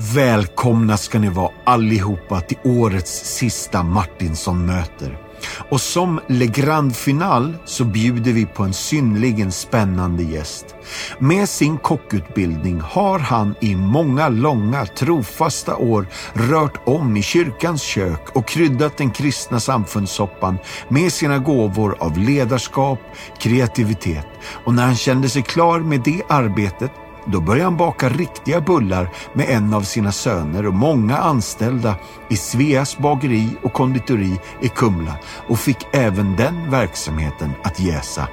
Välkomna ska ni vara allihopa till årets sista Martinsson-möter. Och som Le Grand Final så bjuder vi på en synnerligen spännande gäst. Med sin kockutbildning har han i många långa trofasta år rört om i kyrkans kök och kryddat den kristna samfundssoppan med sina gåvor av ledarskap, kreativitet. Och när han kände sig klar med det arbetet då började han baka riktiga bullar med en av sina söner och många anställda i Sveas bageri och konditori i Kumla och fick även den verksamheten att jäsa.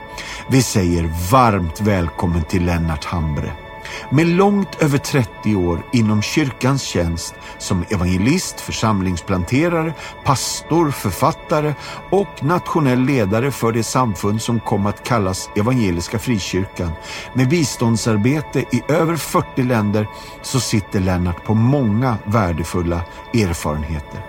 Vi säger varmt välkommen till Lennart Hambre. Med långt över 30 år inom kyrkans tjänst som evangelist, församlingsplanterare, pastor, författare och nationell ledare för det samfund som kom att kallas Evangeliska Frikyrkan. Med biståndsarbete i över 40 länder så sitter Lennart på många värdefulla erfarenheter.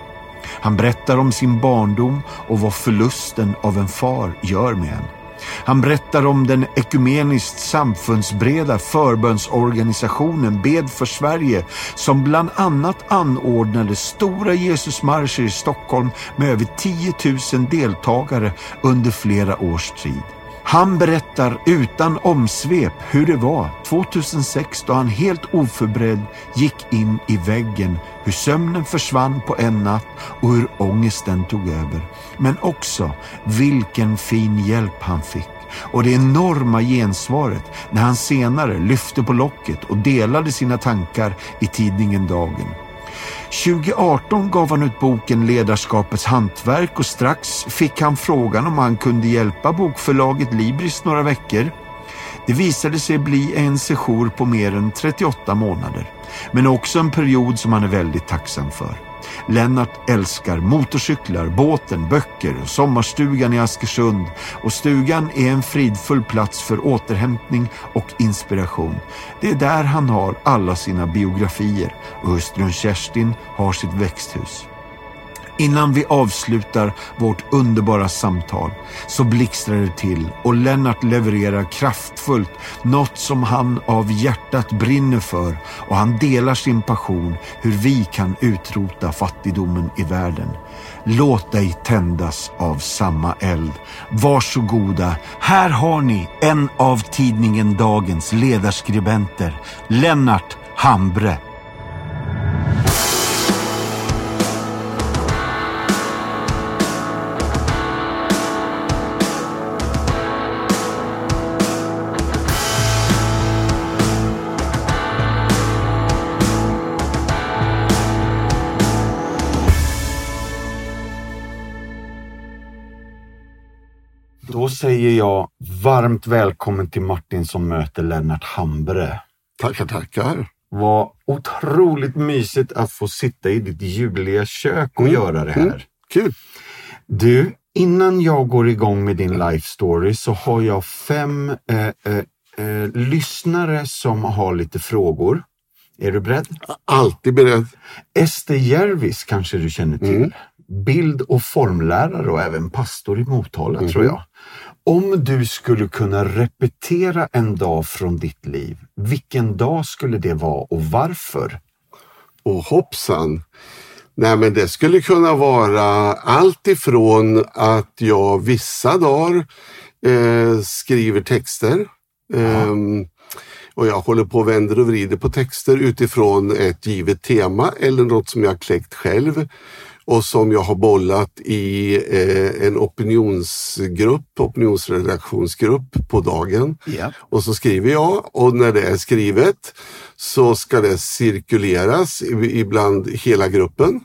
Han berättar om sin barndom och vad förlusten av en far gör med en. Han berättar om den ekumeniskt samfundsbreda förbönsorganisationen Bed för Sverige som bland annat anordnade stora Jesusmarscher i Stockholm med över 10 000 deltagare under flera års tid. Han berättar utan omsvep hur det var 2006 då han helt oförberedd gick in i väggen, hur sömnen försvann på en natt och hur ångesten tog över. Men också vilken fin hjälp han fick och det enorma gensvaret när han senare lyfte på locket och delade sina tankar i tidningen Dagen. 2018 gav han ut boken Ledarskapets hantverk och strax fick han frågan om han kunde hjälpa bokförlaget Libris några veckor. Det visade sig bli en sejour på mer än 38 månader, men också en period som han är väldigt tacksam för. Lennart älskar motorcyklar, båten, böcker och sommarstugan i Askersund och stugan är en fridfull plats för återhämtning och inspiration. Det är där han har alla sina biografier och hustrun Kerstin har sitt växthus. Innan vi avslutar vårt underbara samtal så blixtrar det till och Lennart levererar kraftfullt något som han av hjärtat brinner för och han delar sin passion hur vi kan utrota fattigdomen i världen. Låt dig tändas av samma eld. Varsågoda, här har ni en av tidningen Dagens ledarskribenter, Lennart Hambre. Säger jag varmt välkommen till Martin som möter Lennart Hambre. Tackar, tackar. Vad otroligt mysigt att få sitta i ditt ljuvliga kök och mm. göra det här. Mm. Kul! Du, innan jag går igång med din life story så har jag fem eh, eh, eh, lyssnare som har lite frågor. Är du beredd? Alltid beredd. Ester Järvis kanske du känner till. Mm. Bild och formlärare och även pastor i Motala mm. tror jag. Om du skulle kunna repetera en dag från ditt liv, vilken dag skulle det vara och varför? Och hoppsan! Nej men det skulle kunna vara allt ifrån att jag vissa dagar eh, skriver texter. Eh, och jag håller på och vänder och vrider på texter utifrån ett givet tema eller något som jag kläckt själv och som jag har bollat i eh, en opinionsgrupp, opinionsredaktionsgrupp på dagen. Yeah. Och så skriver jag och när det är skrivet så ska det cirkuleras ibland hela gruppen.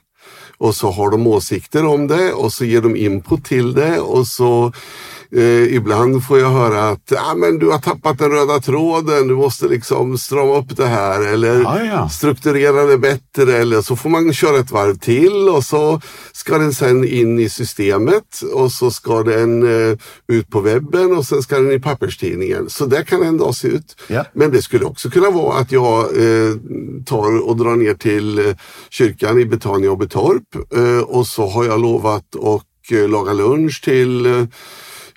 Och så har de åsikter om det och så ger de input till det och så Eh, ibland får jag höra att ah, men du har tappat den röda tråden, du måste liksom strama upp det här eller ah, ja. strukturera det bättre. Eller så får man köra ett varv till och så ska den sen in i systemet och så ska den eh, ut på webben och sen ska den i papperstidningen. Så där kan en dag se ut. Yeah. Men det skulle också kunna vara att jag eh, tar och drar ner till eh, kyrkan i Betania och Betorp eh, och så har jag lovat att eh, laga lunch till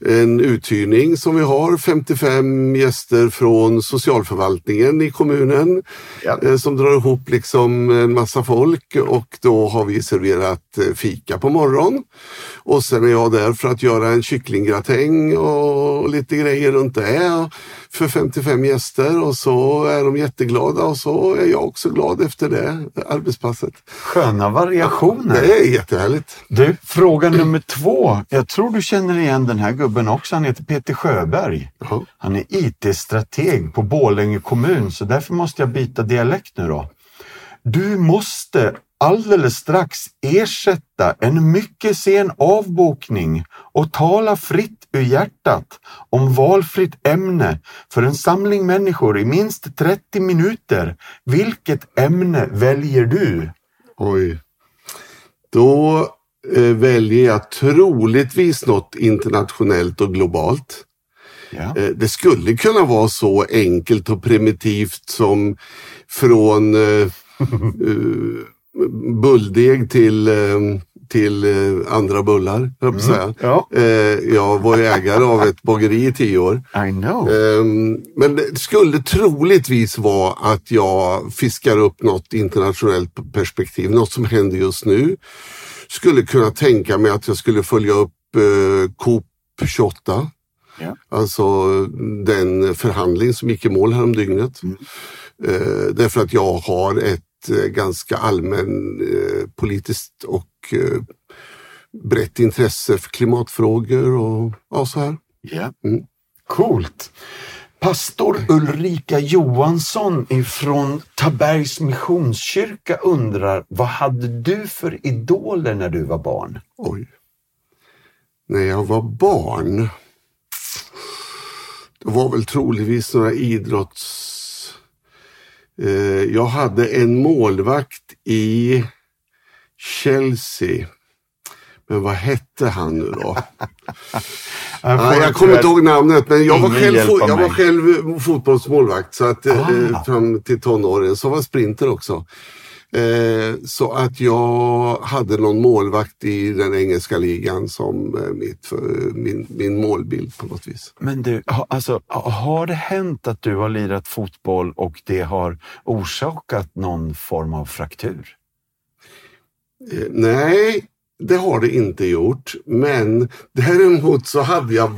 en uthyrning som vi har, 55 gäster från socialförvaltningen i kommunen Ja. eh, som drar ihop liksom en massa folk och då har vi serverat eh, fika på morgonen. Och sen är jag där för att göra en kycklinggratäng och lite grejer runt det för 55 gäster och så är de jätteglada och så är jag också glad efter det arbetspasset. Sköna variationer. Det är jättehärligt. Du, fråga nummer två. Jag tror du känner igen den här gubben också. Han heter Peter Sjöberg. Ja. Han är IT-strateg på Borlänge kommun, så därför måste jag byta dialekt nu då. Du måste alldeles strax ersätta en mycket sen avbokning och tala fritt ur hjärtat om valfritt ämne för en samling människor i minst 30 minuter. Vilket ämne väljer du? Oj. Då eh, väljer jag troligtvis något internationellt och globalt. Ja. Eh, det skulle kunna vara så enkelt och primitivt som från eh, eh, bulldeg till, eh, till eh, andra bullar, jag säga. Ja. Eh, jag var ägare av ett bageri i tio år. I know. Ehm, Men det skulle troligtvis vara att jag fiskar upp något internationellt perspektiv, något som händer just nu. Skulle kunna tänka mig att jag skulle följa upp eh, Coop 28. Ja. Alltså den förhandling som gick i mål häromdygnet. Eh, därför att jag har ett ganska allmän eh, politiskt och eh, brett intresse för klimatfrågor och ja, så här. Ja. Mm. Coolt. Pastor Ulrika Johansson ifrån Tabergs Missionskyrka undrar, vad hade du för idoler när du var barn? Oj. När jag var barn. Det var väl troligtvis några idrotts... Eh, jag hade en målvakt i Chelsea. Men vad hette han nu då? Ja, jag kommer inte ihåg namnet, men jag var själv, jag var själv fotbollsmålvakt så att, eh, Ah. fram till tonåren. Så var jag sprinter också. Eh, så att jag hade någon målvakt i den engelska ligan som eh, mitt, för, min, min målbild på något vis. Men du, ha- alltså, ha- har det hänt att du har lirat fotboll och det har orsakat någon form av fraktur? Eh, nej, det har det inte gjort. Men däremot så hade jag,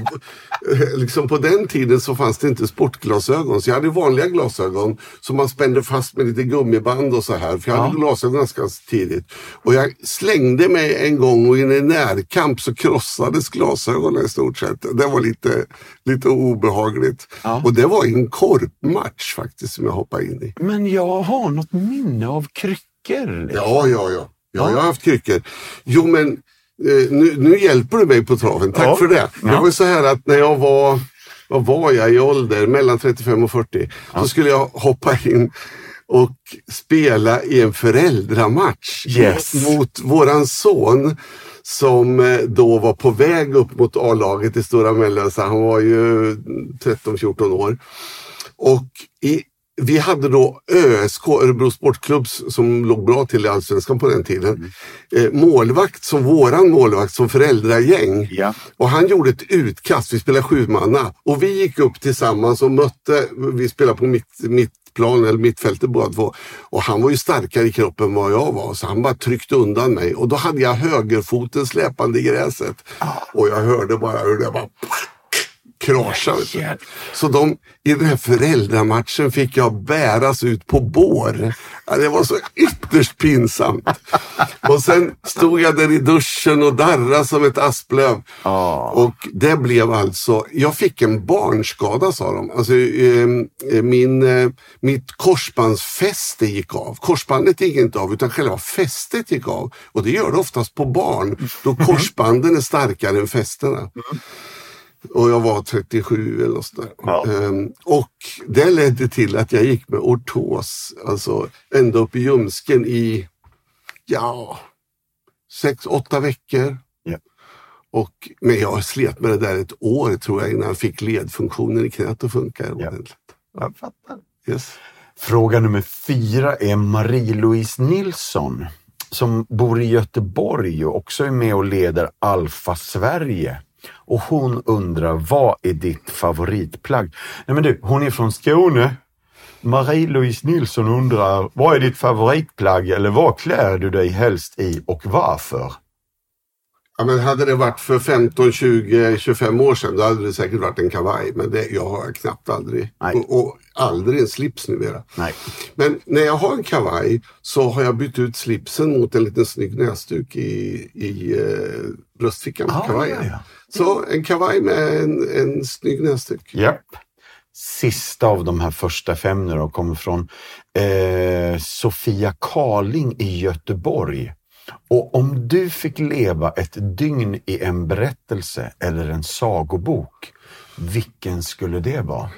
eh, liksom på den tiden så fanns det inte sportglasögon. Så jag hade vanliga glasögon som man spände fast med lite gummiband och så här. För jag hade Ja. glasögon ganska tidigt. Och jag slängde mig en gång och i en närkamp så krossades glasögonen i stort sett. Det var lite, lite obehagligt. Ja. Och det var en korpmatch faktiskt som jag hoppade in i. Men jag har något minne av kryckor. Ja, ja, ja. Ja, Ja. jag har haft kryckor. Jo, men eh, nu, nu hjälper du mig på traven. Tack Ja. för det. Ja. Det var så här att när jag var, vad var jag i ålder, mellan 35 och 40, så skulle jag hoppa in och spela i en föräldramatch Yes. mot våran son som eh, då var på väg upp mot A-laget i Stora Mellösa. Han var ju 13-14 år. Och i, vi hade då ÖSK, Örebro Sportklubb, som låg bra till i Allsvenskan på den tiden. Eh, målvakt som våran målvakt som föräldragäng. Ja. Och han gjorde ett utkast, vi spelade sju manna och vi gick upp tillsammans och mötte, vi spelade på mitt, mittplan eller mittfältet båda två. Och han var ju starkare i kroppen än vad jag var så han bara tryckte undan mig och då hade jag högerfoten släpande i gräset. Och jag hörde bara hur det bara kraschade. Så de, i den här föräldramatchen fick jag bäras ut på bår. Det var så ytterst pinsamt. Och sen stod jag där i duschen och darrade som ett asplöv. Och det blev alltså, jag fick en barnskada sa de. Alltså, eh, eh, min, eh, mitt korsbandsfäste gick av. Korsbandet gick inte av utan själva fästet gick av. Och det gör det oftast på barn då korsbanden är starkare än fästena. Och jag var 37 eller sådär. Ja. Ehm, och det ledde till att jag gick med ortos, alltså ända upp i ljumsken i, ja, sex, åtta veckor. Ja. Och, men jag slet med det där ett år tror jag innan jag fick ledfunktionen i knät att funka Ja. ordentligt. Jag fattar. Yes. Fråga nummer fyra är Marie-Louise Nilsson som bor i Göteborg och också är med och leder Alfa Sverige. Och hon undrar, vad är ditt favoritplagg? Nej men du, hon är från Skåne. Marie-Louise Nilsson undrar, vad är ditt favoritplagg eller vad klär du dig helst i och varför? Ja, men hade det varit för 15, 20, 25 år sedan då hade det säkert varit en kavaj. Men det jag har knappt aldrig. Och, och, aldrig en slips numera. Nej. Men när jag har en kavaj så har jag bytt ut slipsen mot en liten snygg näsduk i, i eh, bröstfickan på Ah, kavajen. ja, ja. Så en kavaj med en, en snygg näsduk. Japp. Sista av de här första fem nu då kommer från eh, Sofia Karling i Göteborg. Och om du fick leva ett dygn i en berättelse eller en sagobok, vilken skulle det vara?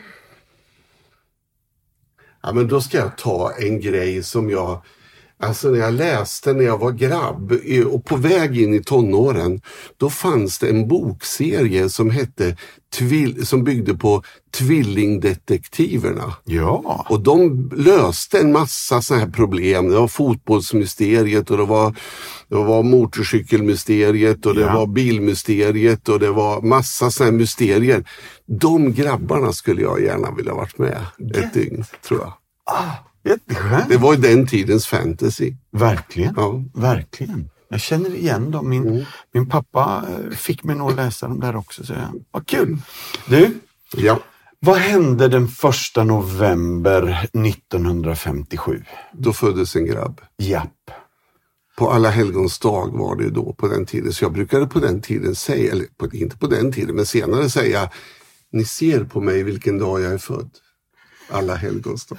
Ja, men då ska jag ta en grej som jag Alltså när jag läste när jag var grabb och på väg in i tonåren, då fanns det en bokserie som hette som byggde på Tvillingdetektiverna. Ja, Och de löste en massa sådana här problem. Det var fotbollsmysteriet och det var, det var motorcykelmysteriet och det Ja. var bilmysteriet och det var massa sådana här mysterier. De grabbarna skulle jag gärna vilja varit med ett dygn, tror jag. Jätteskönt. Det var ju den tidens fantasy. Verkligen, Ja. verkligen. Jag känner igen dem. Min, min pappa eh, fick mig nog läsa dem där också. Så jag, vad kul! Du, Ja, vad hände den första november 1957? då föddes en grabb. Japp. På alla helgons dag var det ju då på den tiden. Så jag brukade på den tiden säga, eller på, inte på den tiden, men senare säga, ni ser på mig vilken dag jag är född. Alla helgons dag.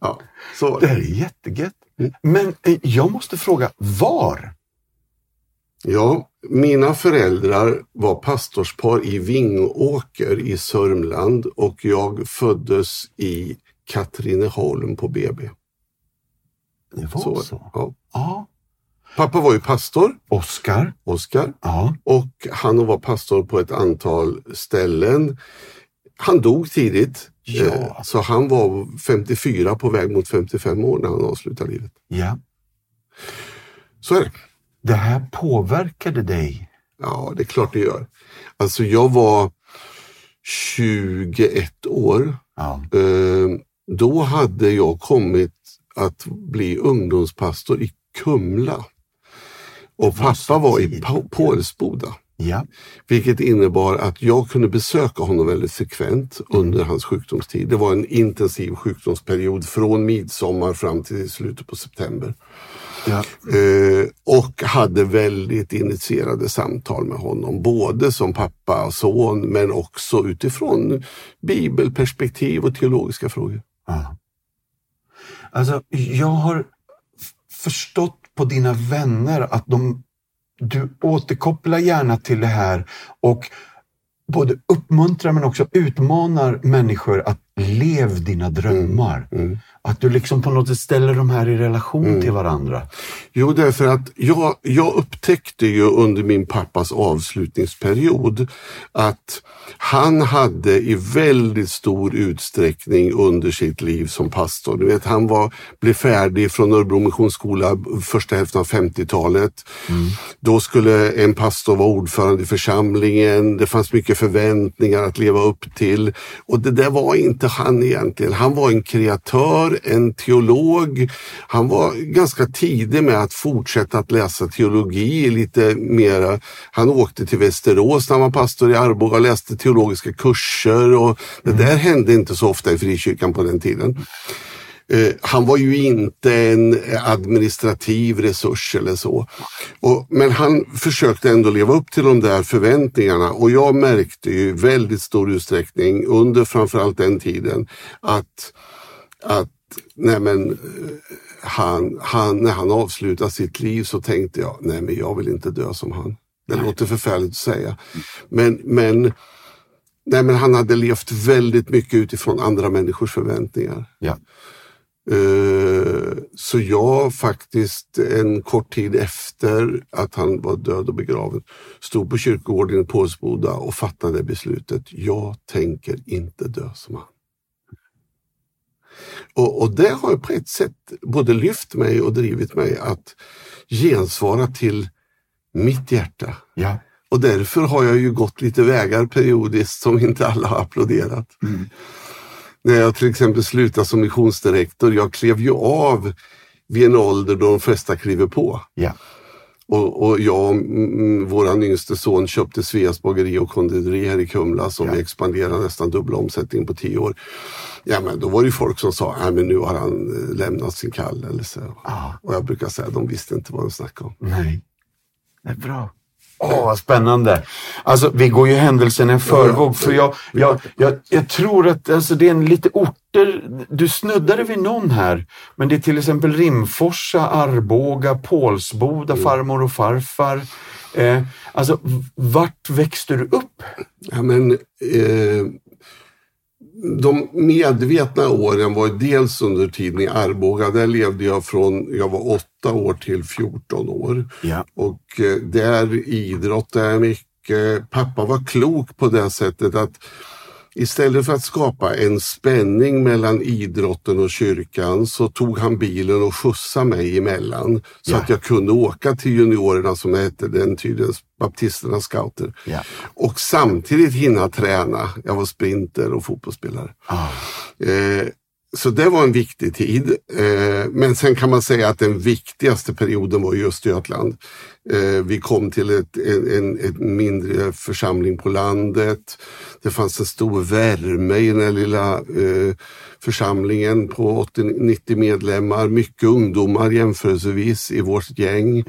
Ja, så det. här är jättegött. Men eh, jag måste fråga, var? Ja, mina föräldrar var pastorspar i Vingåker i Sörmland och jag föddes i Katrineholm på BB. Det var Så, så. Ja. Ja. Pappa var ju pastor, Oskar? Oskar, Ja. och han var pastor på ett antal ställen. Han dog tidigt, Ja. eh, så han var 54 på väg mot 55 år när han avslutade livet. ja. Så är det. Det här påverkade dig? Ja, det är klart det gör. Alltså jag var 21 år. Ja. Eh, Då hade jag kommit att bli ungdomspastor i Kumla. Och pappa var i Pålsboda. Ja. Vilket innebar att jag kunde besöka honom väldigt frekvent under hans sjukdomstid. Det var en intensiv sjukdomsperiod från midsommar fram till slutet på september. ja. Eh, och hade väldigt initierade samtal med honom, både som pappa och son men också utifrån bibelperspektiv och teologiska frågor. Ja. Alltså, jag har förstått på dina vänner att de, du återkopplar gärna till det här och både uppmuntrar men också utmanar människor att lev dina drömmar. Mm. mm. Att du liksom på något sätt ställer de här i relation till varandra. Jo, därför att jag, jag upptäckte ju under min pappas avslutningsperiod att han hade i väldigt stor utsträckning under sitt liv som pastor. Du vet, han var, blev färdig från Örebro Missionsskola första hälften av 50-talet. Då skulle en pastor vara ordförande i församlingen. Det fanns mycket förväntningar att leva upp till. Och det där var inte han egentligen. Han var en kreatör, en teolog. Han var ganska tidig med att fortsätta att läsa teologi lite mera. Han åkte till Västerås när han var pastor i Arboga och läste teologiska kurser och det där hände inte så ofta i frikyrkan på den tiden. Eh, han var ju inte en administrativ resurs eller så. Och, men han försökte ändå leva upp till de där förväntningarna och jag märkte ju i väldigt stor utsträckning under framförallt den tiden att, att nej men, eh, han, han, när han avslutade sitt liv så tänkte jag, nej men jag vill inte dö som han. Det låter förfärligt att säga. Men, men, nej men han hade levt väldigt mycket utifrån andra människors förväntningar. Ja. Eh, Så jag faktiskt en kort tid efter att han var död och begraven stod på kyrkogården i Pålsboda och fattade beslutet. Jag tänker inte dö som han. Och, och det har på ett sätt både lyft mig och drivit mig att gensvara till mitt hjärta. Ja. Och därför har jag ju gått lite vägar periodiskt som inte alla har applåderat. När jag till exempel slutade som missionsdirektor, jag klev ju av vid en ålder då de flesta kliver på. Ja. Och, och jag och mm, våran yngste son köpte Sveas bageri och konditori här i Kumla som Ja. vi expanderade nästan dubbla omsättningen på tio år. Ja men då var det ju folk som sa, men nu har han eh, lämnat sin kallelse. Ah. Och jag brukar säga, de visste inte vad de snackade om. Nej. Det är bra. Åh, vad spännande. Alltså, vi går ju händelserna i förvåg. För jag, jag, jag, jag tror att alltså, det är en lite orter, du snuddade vid någon här, men det är till exempel Rimforsa, Arboga, Pålsboda, farmor och farfar. Eh, alltså, vart växte du upp? Ja, men, eh, de medvetna åren var dels under tiden i Arboga. Där levde jag från jag var 8 år till 14 år. Ja. Och eh, där idrottade jag mycket. Pappa var klok på det sättet att istället för att skapa en spänning mellan idrotten och kyrkan så tog han bilen och skjutsade mig emellan så Ja. att jag kunde åka till juniorerna som det hette den tiden, baptisternas scouter. Ja. Och samtidigt hinna träna. Jag var sprinter och fotbollsspelare. Ah. Eh, så det var en viktig tid. Eh, men sen kan man säga att den viktigaste perioden var i Östergötland. Eh, vi kom till ett, en, en, mindre församling på landet. Det fanns en stor värme i den här lilla eh, församlingen på 80-90 medlemmar. Mycket ungdomar jämförelsevis i vårt gäng.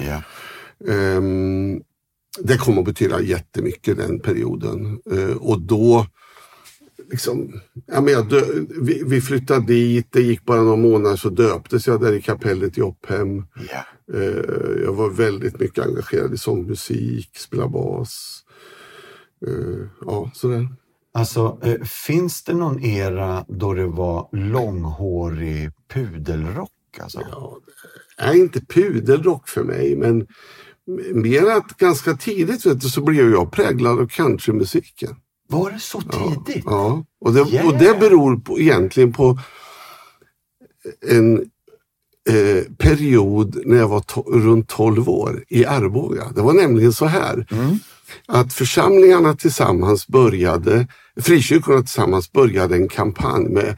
Ehm, det kom att betyda jättemycket den perioden. Eh, och då, liksom, ja, men jag dö, vi, vi flyttade dit, det gick bara några månader så döptes jag där i kapellet i Opphem. Ja. Eh, jag var väldigt mycket engagerad i sångmusik, spela bas. Eh, ja, sådär. Alltså, eh, finns det någon era då det var långhårig pudelrock? Alltså? Ja, nej, inte pudelrock för mig, men mer att ganska tidigt vet du, så blev jag präglad av countrymusiken. Var det så tidigt? Ja, och det, Yeah. och det beror på, egentligen på en eh, period när jag var runt 12 år i Arboga. Det var nämligen så här att församlingarna tillsammans började, frikyrkorna tillsammans började en kampanj med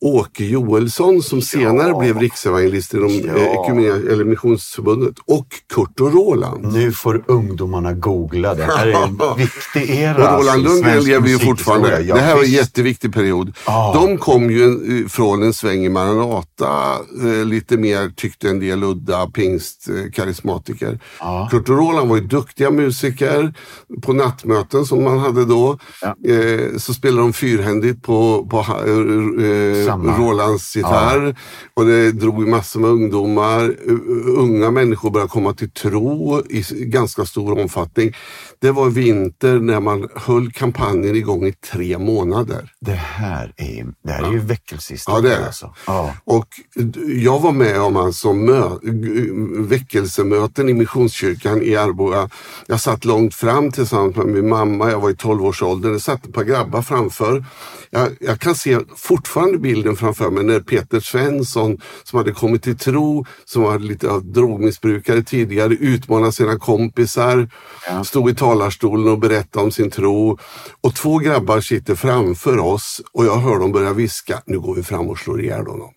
Åke Joelsson som senare blev riksevangelist inom Ja. eh, ekumenia- eller Missionsförbundet och Kurt och Roland. Nu får ungdomarna googla. Det här är en viktig era. Och Roland alltså, Lundgren lever ju fortfarande. Ja, det här var en jätteviktig period. Ah. De kom ju en- från en sväng i Maranata, eh, lite mer tyckte en del udda pingstkarismatiker. Ja. Kurt och Roland var ju duktiga musiker. På nattmöten som man hade då Ja. eh, så spelade de fyrhändigt på, på eh, Samma. Rolands gitarr. Och det drog massor med ungdomar. Unga människor började komma till tro i ganska stor omfattning. Det var vinter när man höll kampanjen igång i tre månader. Det här är, det här är ju väckelsehistoria. Ja, det är det. Alltså. Ja. Och jag var med om alltså mö- väckelsemöten i Missionskyrkan i Arboga. Jag satt långt fram tillsammans med min mamma, jag var i 12-årsåldern. Det satt ett par grabbar framför. Jag, jag kan se fortfarande bilden framför mig när Peter Svensson som hade kommit till tro, som var lite av drogmissbrukare tidigare, utmanade sina kompisar, Ja. stod i talarstolen och berättade om sin tro. Och två grabbar sitter framför oss och jag hör dem börja viska, nu går vi fram och slår ihjäl honom.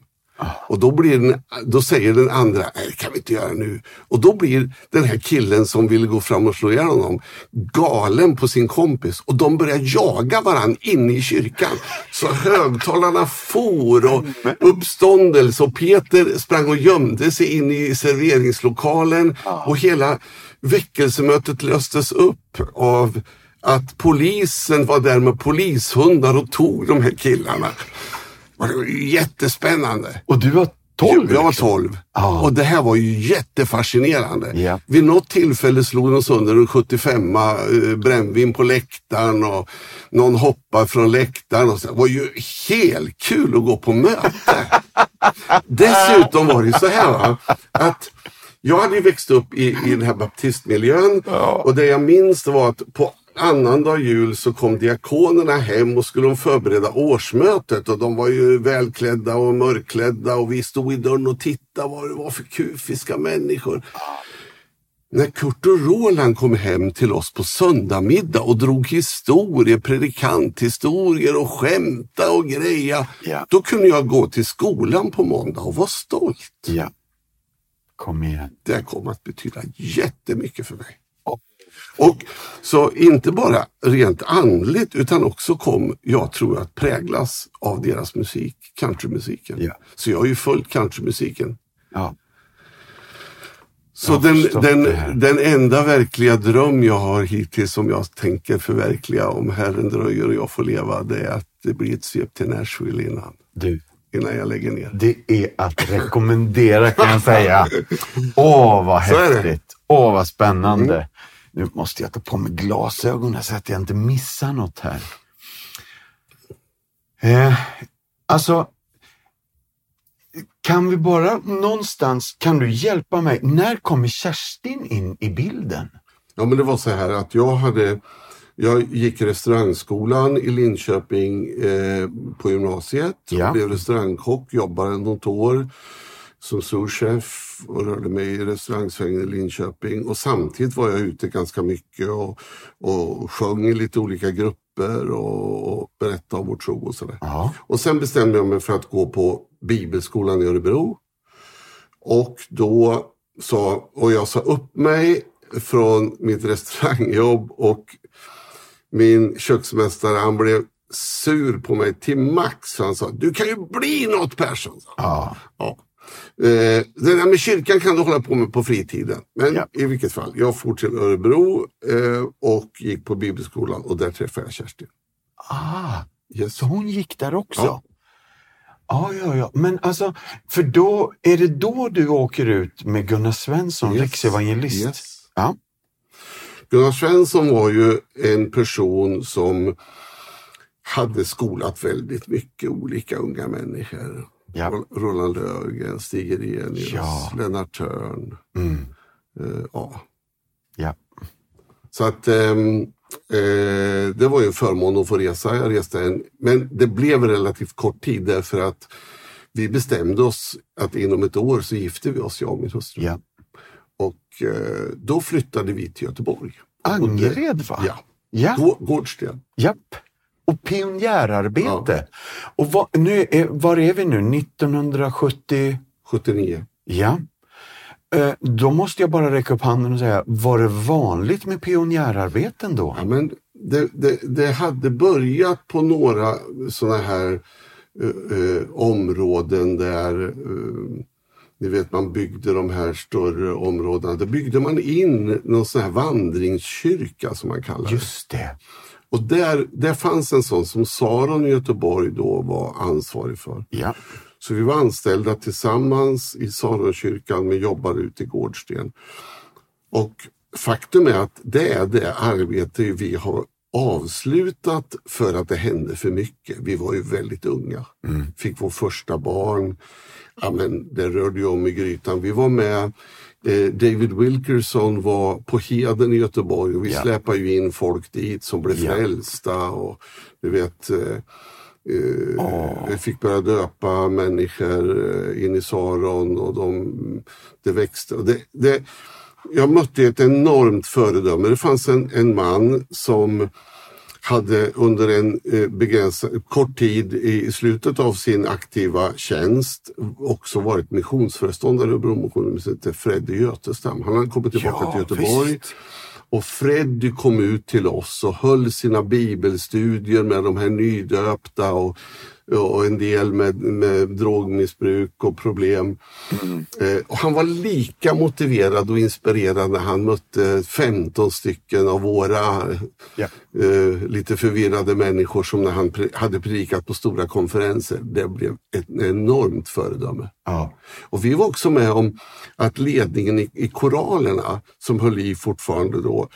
Och då, blir den, då säger den andra, nej det kan vi inte göra nu. Och då blir den här killen som ville gå fram och slå ihjäl honom galen på sin kompis och de börjar jaga varann inne i kyrkan. Så högtalarna for och uppståndelse och Peter sprang och gömde sig in i serveringslokalen och hela väckelsemötet löstes upp av att polisen var där med polishundar och tog de här killarna. Jättespännande. Och du var 12? Jag var liksom. 12 Ja. och det här var ju jättefascinerande. Ja. Vid något tillfälle slog de sönder en 75 eh, brännvin på läktaren och någon hoppade från läktaren. Och så. Det var ju helt kul att gå på möte. Dessutom var det så här va, att jag hade ju växt upp i, i den här baptistmiljön och det jag minns var att på annandag jul så kom diakonerna hem och skulle de förbereda årsmötet och de var ju välklädda och mörkklädda och vi stod i dörren och tittade vad det var för kufiska människor. när Kurt och Roland kom hem till oss på söndagmiddag och drog historier, predikanthistorier och skämta och greja. Ja. Då kunde jag gå till skolan på måndag och vara stolt. Ja. Kom igen. Det kom att betyda jättemycket för mig. Och så inte bara rent andligt utan också kom, jag tror att präglas av deras musik, countrymusiken. Ja. Så jag har ju följt countrymusiken. Ja. Så den, den, den enda verkliga dröm jag har hittills som jag tänker förverkliga om Herren dröjer och jag får leva, det är att det blir ett svep till Nashville innan, Du, innan jag lägger ner. det är att rekommendera kan jag säga. Åh, vad häftigt. Åh, vad spännande. Nu måste jag ta på mig glasögonen så att jag inte missar något här. Eh, alltså, kan vi bara någonstans, kan du hjälpa mig? När kommer Kerstin in i bilden? Ja, men det var så här att jag hade jag gick restaurangskolan i Linköping eh, på gymnasiet Ja. blev restaurangkock, jobbade något år som souschef och rörde mig i restaurangsvängen i Linköping. Och samtidigt var jag ute ganska mycket och, och sjöng i lite olika grupper och, och berättade om vår tro och sådär. Och sen bestämde jag mig för att gå på Bibelskolan i Örebro. Och då sa, och jag sa upp mig från mitt restaurangjobb och min köksmästare han blev sur på mig till max. Han sa, du kan ju bli något Persson. Ja. Ja. Eh, det där med kyrkan kan du hålla på med på fritiden. Men Ja. i vilket fall, jag for till Örebro eh, och gick på Bibelskolan och där träffade jag Kerstin. Ah, Yes. så hon gick där också? Ja. Ja, ja, ja. Men alltså, för då, är det då du åker ut med Gunnar Svensson, Yes. riksevangelist? Yes. Ja. Gunnar Svensson var ju en person som hade skolat väldigt mycket olika unga människor. Ja. Ro- Roland Löfgren, Stig Irenius, Ja. Lennart Törn. Mm. Eh, ja. Ja. Så att ehm, eh, det var ju en förmån att få resa. Jag reste en, men det blev relativt kort tid därför att vi bestämde oss att inom ett år så gifte vi oss, jag och min hustru. ja. Och eh, då flyttade vi till Göteborg. Angered, va? Ja, Ja. Gå- Gårdsten. Japp. Och pionjärarbete. Och vad, nu är, var är vi nu? 1970? 79. Ja. Eh, Då måste jag bara räcka upp handen och säga, var det vanligt med pionjärarbeten då? Ja, men det, det, det hade börjat på några sådana här eh, eh, områden där eh, ni vet man byggde de här större områdena. Där byggde man in någon sån här vandringskyrka som man kallar det. Just det. Och där, där fanns en sån som Saron i Göteborg då var ansvarig för. Ja. Så vi var anställda tillsammans i Saronkyrkan men jobbade ute i Gårdsten. Och faktum är att det är det arbete vi har avslutat för att det hände för mycket. Vi var ju väldigt unga. Fick vår första barn. Ja, men det rörde ju om i grytan. Vi var med eh, David Wilkerson var på Heden i Göteborg och vi Ja. släpade ju in folk dit som blev Ja. frälsta och du vet eh, Eh, Vi fick börja döpa människor eh, in i Saron och de, det växte. Det, det, jag mötte ett enormt föredöme. Det fanns en, en man som hade under en eh, begränsad, kort tid i, slutet av sin aktiva tjänst också varit missionsföreståndare i Bromissionen, Freddy Götestam. Han hade kommit tillbaka Ja, till Göteborg. visst. Och Freddy kom ut till oss och höll sina bibelstudier med de här nydöpta och, och en del med, med drogmissbruk och problem. Eh, och han var lika motiverad och inspirerad när han mötte 15 stycken av våra Ja. eh, lite förvirrade människor som när han pre- hade predikat på stora konferenser. Det blev ett enormt föredöme. Ja. Och vi var också med om att ledningen i, i koralerna, som höll i fortfarande då,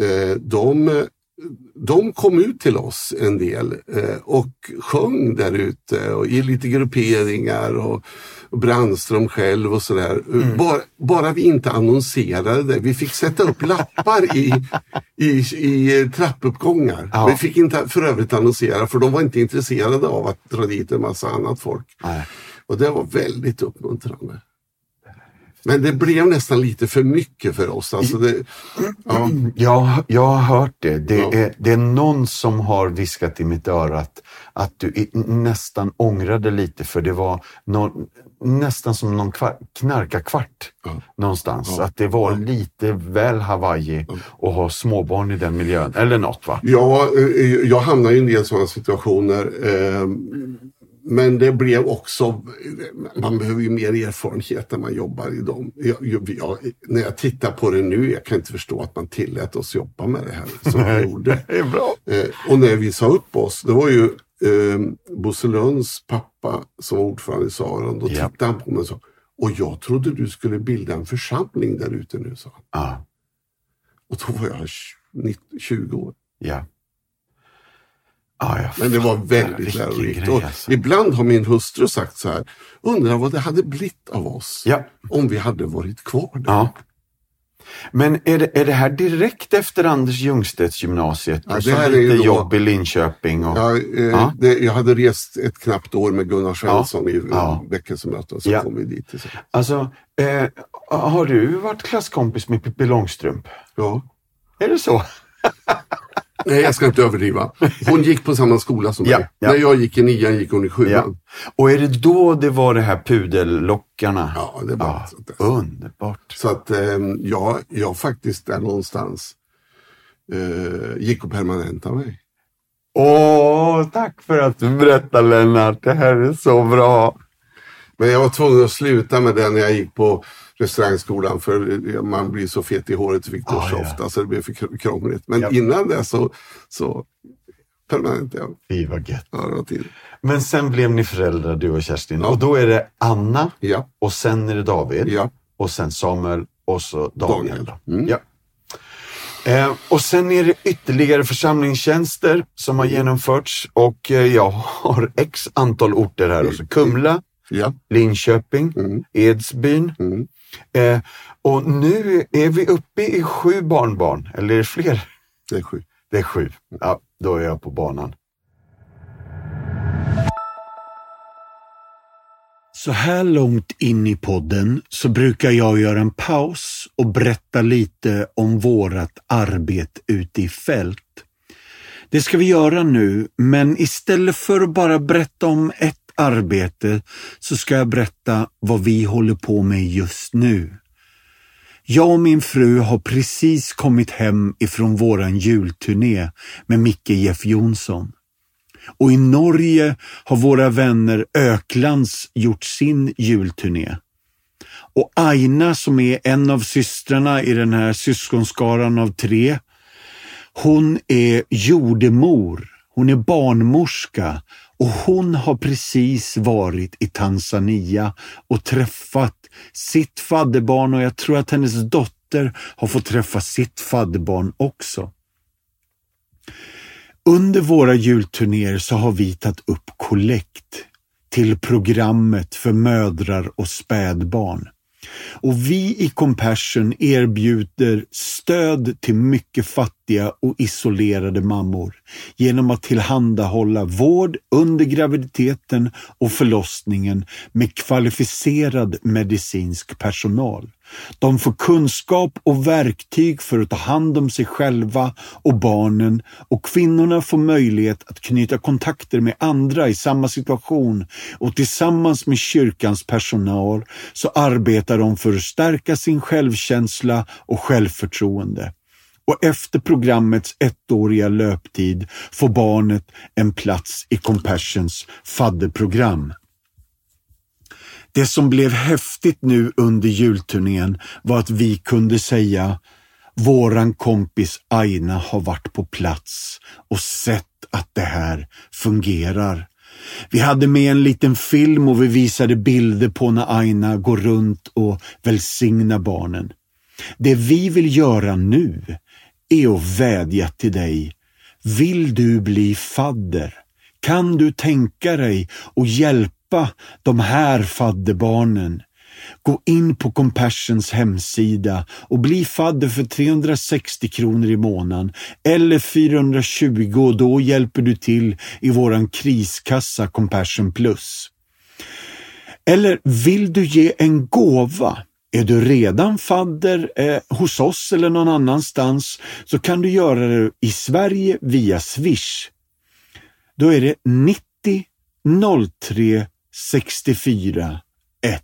eh, de, de kom ut till oss en del eh, och sjöng där ute och i lite grupperingar och, Brandström själv och sådär. Bara, bara vi inte annonserade det. Vi fick sätta upp lappar i, i, i trappuppgångar. Ja. Vi fick inte för övrigt annonsera för de var inte intresserade av att dra dit en massa annat folk. Nej. Och det var väldigt uppmuntrande. Men det blev nästan lite för mycket för oss. Alltså det, ja. Jag, jag har hört det. Det, Ja. är, det är någon som har viskat i mitt öra att, att du nästan ångrade lite för det var någon, nästan som någon kvar, knarkarkvart Ja. någonstans. Ja. Att det var lite väl Hawaii att ha småbarn i den miljön. Eller något va? Ja, eh, jag hamnade i en del sådana situationer. Men det blev också, man behöver ju mer erfarenhet när man jobbar i dem. Jag, jag, när jag tittar på det nu, jag kan inte förstå att man tillät oss jobba med det här som vi gjorde. Eh, och när vi sa upp oss, det var ju eh, Bosse Lunds pappa som var ordförande i Saron. Då Ja. tittade han på mig och sa, och jag trodde du skulle bilda en församling där ute nu, sa han. Ja, Och då var jag 19 20 år. ja. Ja, Men det var väldigt lärorikt. grej, Och alltså. Ibland har min hustru sagt så här, undrar vad det hade blivit av oss Ja. om vi hade varit kvar där. Ja. Men är det, är det här direkt efter Anders Ljungstedts gymnasiet? Ja, och det här är lite då- jobb i Linköping? Och... Jag, eh, Ja. det, jag hade rest ett knappt år med Gunnar Svensson i Ja. ja. väckelsemöten, så Ja. kom vi dit. Alltså, eh, har du varit klasskompis med Pippi Långstrump? Ja. Är det så? Nej, jag ska inte överdriva. Hon gick på samma skola som Ja, mig. ja. När jag gick i nian gick hon i sjuan. Ja. Och är det då det var det här pudellockarna? Ja, det var Ja, sånt där. underbart. Så att eh, jag, jag faktiskt där någonstans eh, gick och permanentade mig. Åh, tack för att du berättar Lennart. Det här är så bra. Men jag var tvungen att sluta med det när jag gick på restaurangskolan för man blir så fet i håret fick Ah, ja. ofta så det blev för kr- krångligt. Men Ja. innan det så, så permanentade jag. Fy vad gött. Ja, det var tid. Men sen blev ni föräldrar du och Kerstin. Ja. Och då är det Anna Ja, och sen är det David. ja. Och sen Samuel och så Daniel. Daniel. Mm. Ja. Eh, och sen är det ytterligare församlingstjänster som har genomförts och eh, jag har x antal orter här. Och så Kumla, ja. Linköping, Mm. Edsbyn. Mm. Eh, och nu är vi uppe i sju barnbarn, eller är det fler? Det är sju. Det är sju. Ja, då är jag på banan. Så här långt in i podden så brukar jag göra en paus och berätta lite om vårat arbete ute i fält. Det ska vi göra nu, men istället för att bara berätta om ett arbete så ska jag berätta vad vi håller på med just nu. Jag och min fru har precis kommit hem ifrån våran julturné med Micke Jeff Jonsson. Och i Norge har våra vänner Öklands gjort sin julturné. Och Aina som är en av systrarna i den här syskonskaran av tre, hon är jordemor, hon är barnmorska och hon har precis varit i Tanzania och träffat sitt fadderbarn och jag tror att hennes dotter har fått träffa sitt fadderbarn också. Under våra julturnéer så har vi tagit upp kollekt till programmet för mödrar och spädbarn. Och vi i Compassion erbjuder stöd till mycket fattiga och isolerade mammor genom att tillhandahålla vård under graviditeten och förlossningen med kvalificerad medicinsk personal. De får kunskap och verktyg för att ta hand om sig själva och barnen och kvinnorna får möjlighet att knyta kontakter med andra i samma situation och tillsammans med kyrkans personal så arbetar de för att stärka sin självkänsla och självförtroende. Och efter programmets ettåriga löptid får barnet en plats i Compassions fadderprogram. Det som blev häftigt nu under julturnén var att vi kunde säga våran kompis Aina har varit på plats och sett att det här fungerar. Vi hade med en liten film och vi visade bilder på när Aina går runt och välsignar barnen. Det vi vill göra nu är att vädja till dig. Vill du bli fadder? Kan du tänka dig att hjälpa de här fadderbarnen? Gå in på Compassions hemsida och bli fadder för 360 kronor i månaden eller 420 och då hjälper du till i våran kriskassa Compassion Plus. Eller vill du ge en gåva Är du redan fadder eh, hos oss eller någon annanstans så kan du göra det i Sverige via Swish. Då är det 90 03 64 1.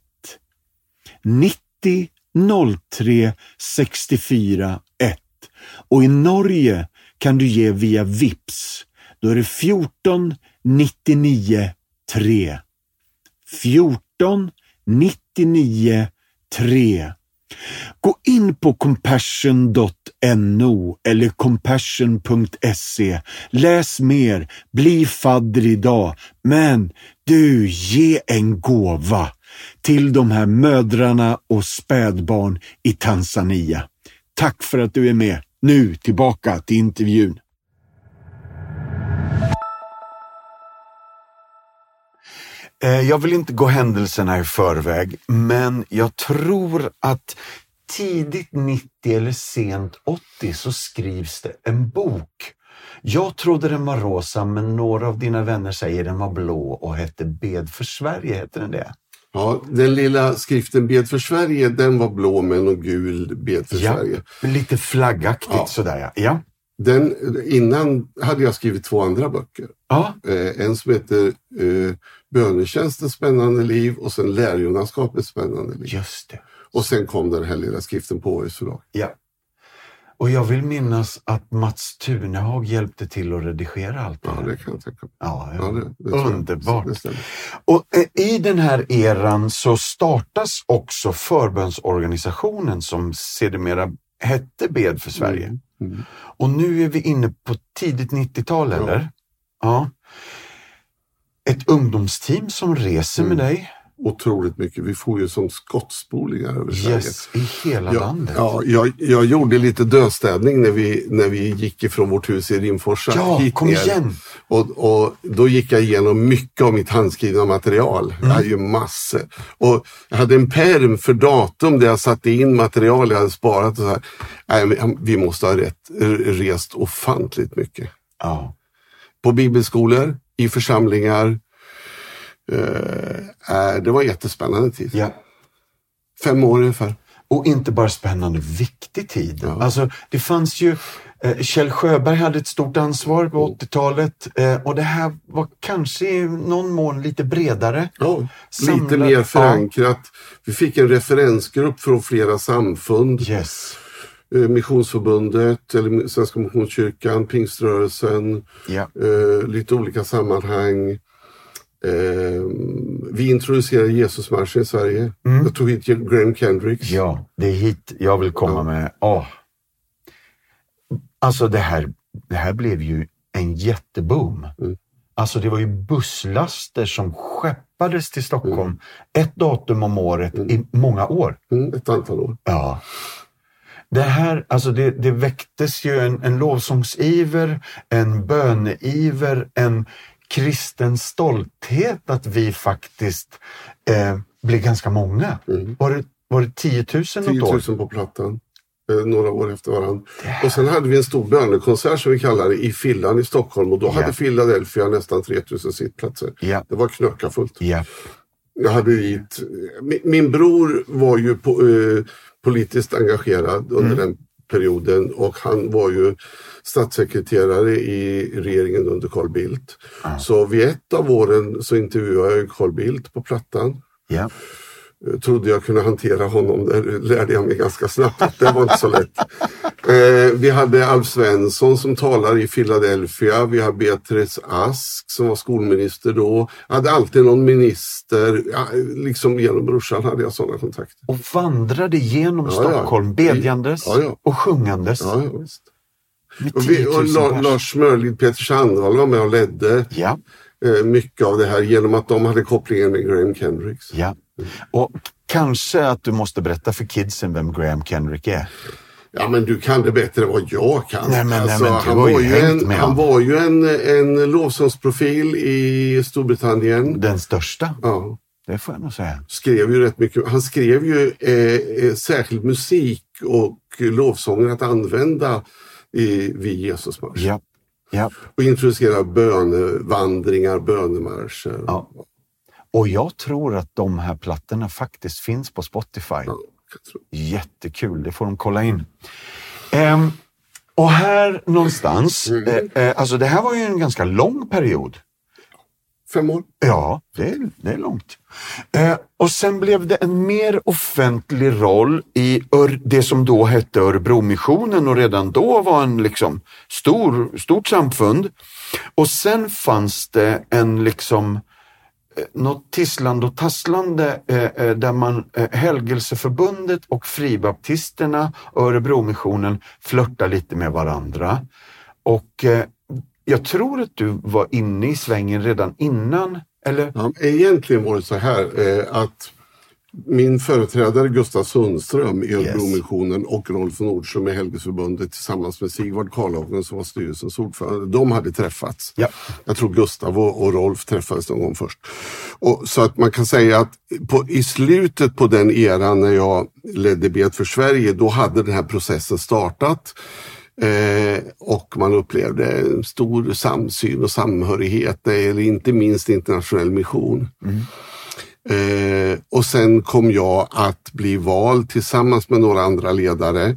90 03 64 1. Och i Norge kan du ge via VIPS. Då är det 14 99 3. 14 99 3. Gå in på compassion.no eller compassion.se. Läs mer, bli fadder idag, men du, ge en gåva till de här mödrarna och spädbarn i Tanzania. Tack för att du är med. Nu tillbaka till intervjun. Jag vill inte gå händelserna i förväg, men jag tror att tidigt 90 eller sent 80 så skrivs det en bok. Jag trodde den var rosa, men några av dina vänner säger den var blå och hette Bed för Sverige. Heter den det? Ja, den lilla skriften Bed för Sverige, den var blå med någon gul Bed för ja, Sverige. Lite flaggaktigt ja. sådär ja. ja. Den, innan hade jag skrivit två andra böcker. Ja. Eh, en som heter eh, Bönetjänstens spännande liv och sen Lärjungaskapets spännande liv. Just det. Och sen kom den här lilla skriften på Århus förlag. Ja. Och jag vill minnas att Mats Tunehag hjälpte till att redigera allt det här. Ja, det kan jag tänka mig. Ja, ja. det, det Underbart. Det och eh, i den här eran så startas också förbönsorganisationen som sedermera hette Bed för Sverige. Mm. Mm. Och nu är vi inne på tidigt 90-tal, eller? Ja. Ett ungdomsteam som reser mm. med dig otroligt mycket. Vi får ju som skottspolingar över Sverige. Yes, i hela ja, landet. Ja, jag, jag gjorde lite dödstädning när vi, när vi gick ifrån vårt hus i Rimforsa ja, hit kom ner. Igen. Och, och då gick jag igenom mycket av mitt handskrivna material. Mm. Jag hade ju massor. Och jag hade en perm för datum där jag satte in material jag hade sparat. Och så här. Nej, vi måste ha rätt, rest ofantligt mycket. Ja. På bibelskolor, i församlingar, Eh, det var en jättespännande tid. Ja. Fem år ungefär. Och inte bara spännande, viktig tid. Ja. Alltså, det fanns ju eh, Kjell Sjöberg hade ett stort ansvar på 80-talet mm. eh, och det här var kanske i någon mån lite bredare. Ja, lite mer förankrat. Vi fick en referensgrupp från flera samfund. Yes. Eh, Missionsförbundet, eller Svenska Missionskyrkan, Pingströrelsen, ja. eh, lite olika sammanhang. Eh, vi introducerade Jesusmarschen i Sverige. Mm. Jag tog hit Graham Kendricks. Ja, det är hit jag vill komma ja. med. Oh. Alltså det här, det här blev ju en jätteboom. Mm. Alltså det var ju busslaster som skeppades till Stockholm mm. ett datum om året mm. i många år. Mm, ett antal år. Ja. Det här, alltså det, det väcktes ju en, en lovsångsiver, en böneiver, en kristen stolthet att vi faktiskt eh, blev ganska många. Mm. Var, det, var det 10 000 något 10 000 år? på Plattan. Eh, några år efter varandra. Yeah. Och sen hade vi en stor bönekonsert som vi kallar det i Fillan i Stockholm och då yeah. hade Philadelphia nästan 3000 sittplatser. Yeah. Det var knökafullt. Jag hade dit, min, min bror var ju po, eh, politiskt engagerad under mm. den perioden och han var ju statssekreterare i regeringen under Carl Bildt. Ah. Så vid ett av åren så intervjuade jag Carl Bildt på Plattan. Ja. Jag trodde jag kunde hantera honom, det lärde jag mig ganska snabbt. Det var inte så lätt. Eh, vi hade Alf Svensson som talar i Philadelphia. Vi har Beatrice Ask som var skolminister då. Jag hade alltid någon minister. Ja, liksom genom brorsan hade jag sådana kontakter. Och vandrade genom ja, Stockholm ja. bedjandes ja, och sjungandes. Och, vi, och La, Lars Mörlid, Peter Sandvall var med och ledde eh, mycket av det här genom att de hade kopplingen med Graham Kendricks. Och kanske att du måste berätta för kidsen vem Graham Kendrick är. Ja men du kan det bättre än vad jag kan. Nej, men, alltså, nej, men han, var ju en, han var ju en, en lovsångsprofil i Storbritannien. Den största. Ja. Det får jag nog säga. Skrev ju rätt mycket. Han skrev ju eh, eh särskild musik och lovsånger att använda i, vid Jesusmarsch. Ja. Ja. Och introducera bönevandringar, bönemarscher. Ja. Och jag tror att de här plattorna faktiskt finns på Spotify. Ja, Jättekul, det får de kolla in. Ehm, och här någonstans, eh, eh, alltså det här var ju en ganska lång period. Fem år. Ja, det är, det är långt. Eh, och sen blev det en mer offentlig roll i Ör, det som då hette Örebromissionen och redan då var en liksom stor, stort samfund. Och sen fanns det en liksom Eh, något tisslande och tasslande eh, eh, där man eh, Helgelseförbundet och Fribaptisterna och Örebromissionen flörtar lite med varandra. Och eh, jag tror att du var inne i svängen redan innan, eller? Ja, egentligen var det så här eh, att min företrädare Gustav Sundström i Örebromissionen och Rolf Nordström i Helgesförbundet tillsammans med Sigvard Karlhagen som var styrelsens ordförande, de hade träffats. Ja. Jag tror Gustav och, och Rolf träffades någon gång först. Och, så att man kan säga att på, i slutet på den eran när jag ledde Bet för Sverige, då hade den här processen startat. Eh, och man upplevde en stor samsyn och samhörighet, eller inte minst internationell mission. Eh, och sen kom jag att bli vald tillsammans med några andra ledare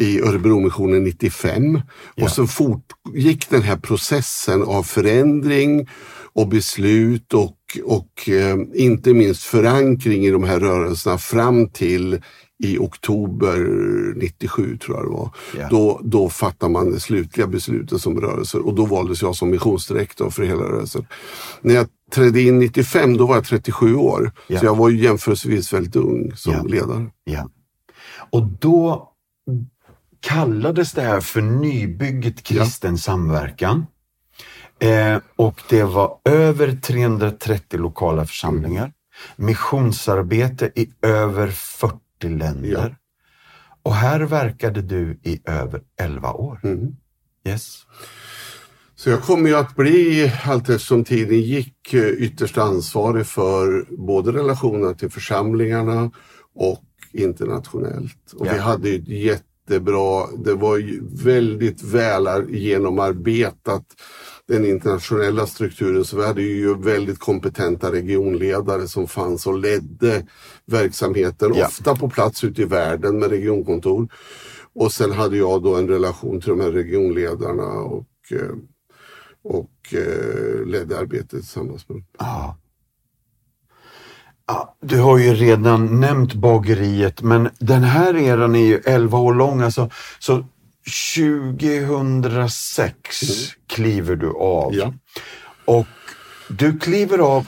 i Örebromissionen 95. Ja. Och så fortgick den här processen av förändring och beslut och, och eh, inte minst förankring i de här rörelserna fram till i oktober 97 tror jag det var. Ja. Då, då fattar man det slutliga beslutet som rörelser och då valdes jag som missionsdirektor för hela rörelsen. När jag trädde in 95 då var jag 37 år. Ja. Så jag var ju jämförelsevis väldigt ung som Ja. ledare. Ja. Och då kallades det här för Nybygget kristen samverkan. Eh, och det var över 330 lokala församlingar. Missionsarbete i över 40 länder. Och här verkade du i över 11 år. Mm. Yes. Så jag kommer ju att bli, allt eftersom tiden gick, eh, ytterst ansvarig för både relationerna till församlingarna och internationellt. Och Ja. vi hade ju ett jättebra, det var ju väldigt väl ar- genomarbetat den internationella strukturen så vi hade ju väldigt kompetenta regionledare som fanns och ledde verksamheten, Ja. ofta på plats ute i världen med regionkontor. Och sen hade jag då en relation till de här regionledarna och, eh, och eh, ledde arbetet tillsammans med dem. Ja. Ja, du har ju redan nämnt bageriet, men den här eran är ju 11 år lång. Alltså, så 2006 kliver du av. Ja. Och du kliver av,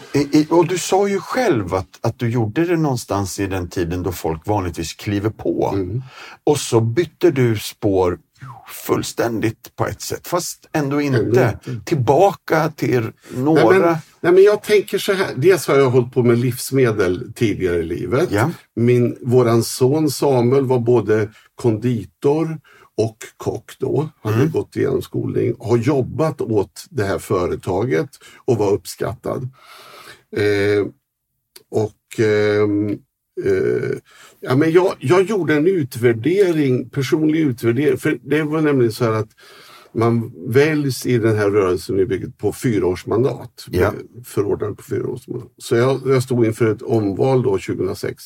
och du sa ju själv att, att du gjorde det någonstans i den tiden då folk vanligtvis kliver på. Mm. Och så bytte du spår fullständigt på ett sätt, fast ändå inte. Tillbaka till några... Nej, men, nej men jag tänker så här, dels har jag hållit på med livsmedel tidigare i livet. Ja. Min, våran son Samuel var både konditor och kock då, hade Mm. gått igenom skolning, har jobbat åt det här företaget och var uppskattad. Eh, och ehm, eh, ja, men jag, jag gjorde en utvärdering, personlig utvärdering, för det var nämligen så här att man väljs i den här rörelsen i bygget på fyraårsmandat. Ja. Förordnad på fyraårsmandat. Så jag, jag stod inför ett omval då 2006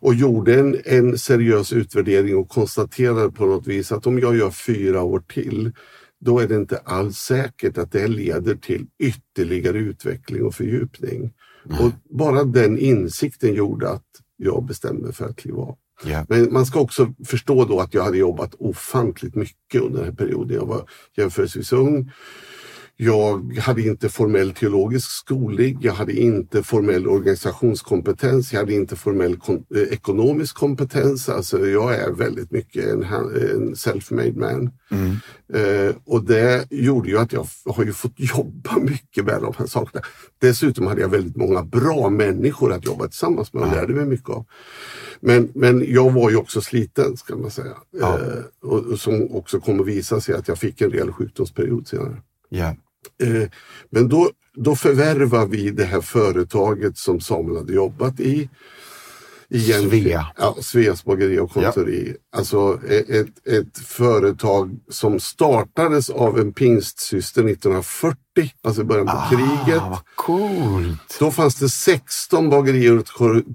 och gjorde en, en seriös utvärdering och konstaterade på något vis att om jag gör fyra år till då är det inte alls säkert att det leder till ytterligare utveckling och fördjupning. Och bara den insikten gjorde att jag bestämde mig för att kliva av. Ja. Men man ska också förstå då att jag hade jobbat ofantligt mycket under den här perioden. Jag var jämförelsevis ung. Jag hade inte formell teologisk skolning, jag hade inte formell organisationskompetens, jag hade inte formell kon- eh, ekonomisk kompetens. Alltså jag är väldigt mycket en, en self-made man. Eh, och det gjorde ju att jag har ju fått jobba mycket med de här sakerna. Dessutom hade jag väldigt många bra människor att jobba tillsammans med och lärde mig mycket av. Men, men jag var ju också sliten ska man säga. Ja. Eh, och, och som också kommer visa sig att jag fick en rejäl sjukdomsperiod senare. Ja. Eh, men då, då förvärvar vi det här företaget som Samuel hade jobbat i. Igen, Svea. Ja, Sveas bageri och konditori. Alltså e- ett, ett företag som startades av en pingstsyster 1940, alltså i början på kriget. Ah, vad coolt! Då fanns det 16 bagerier och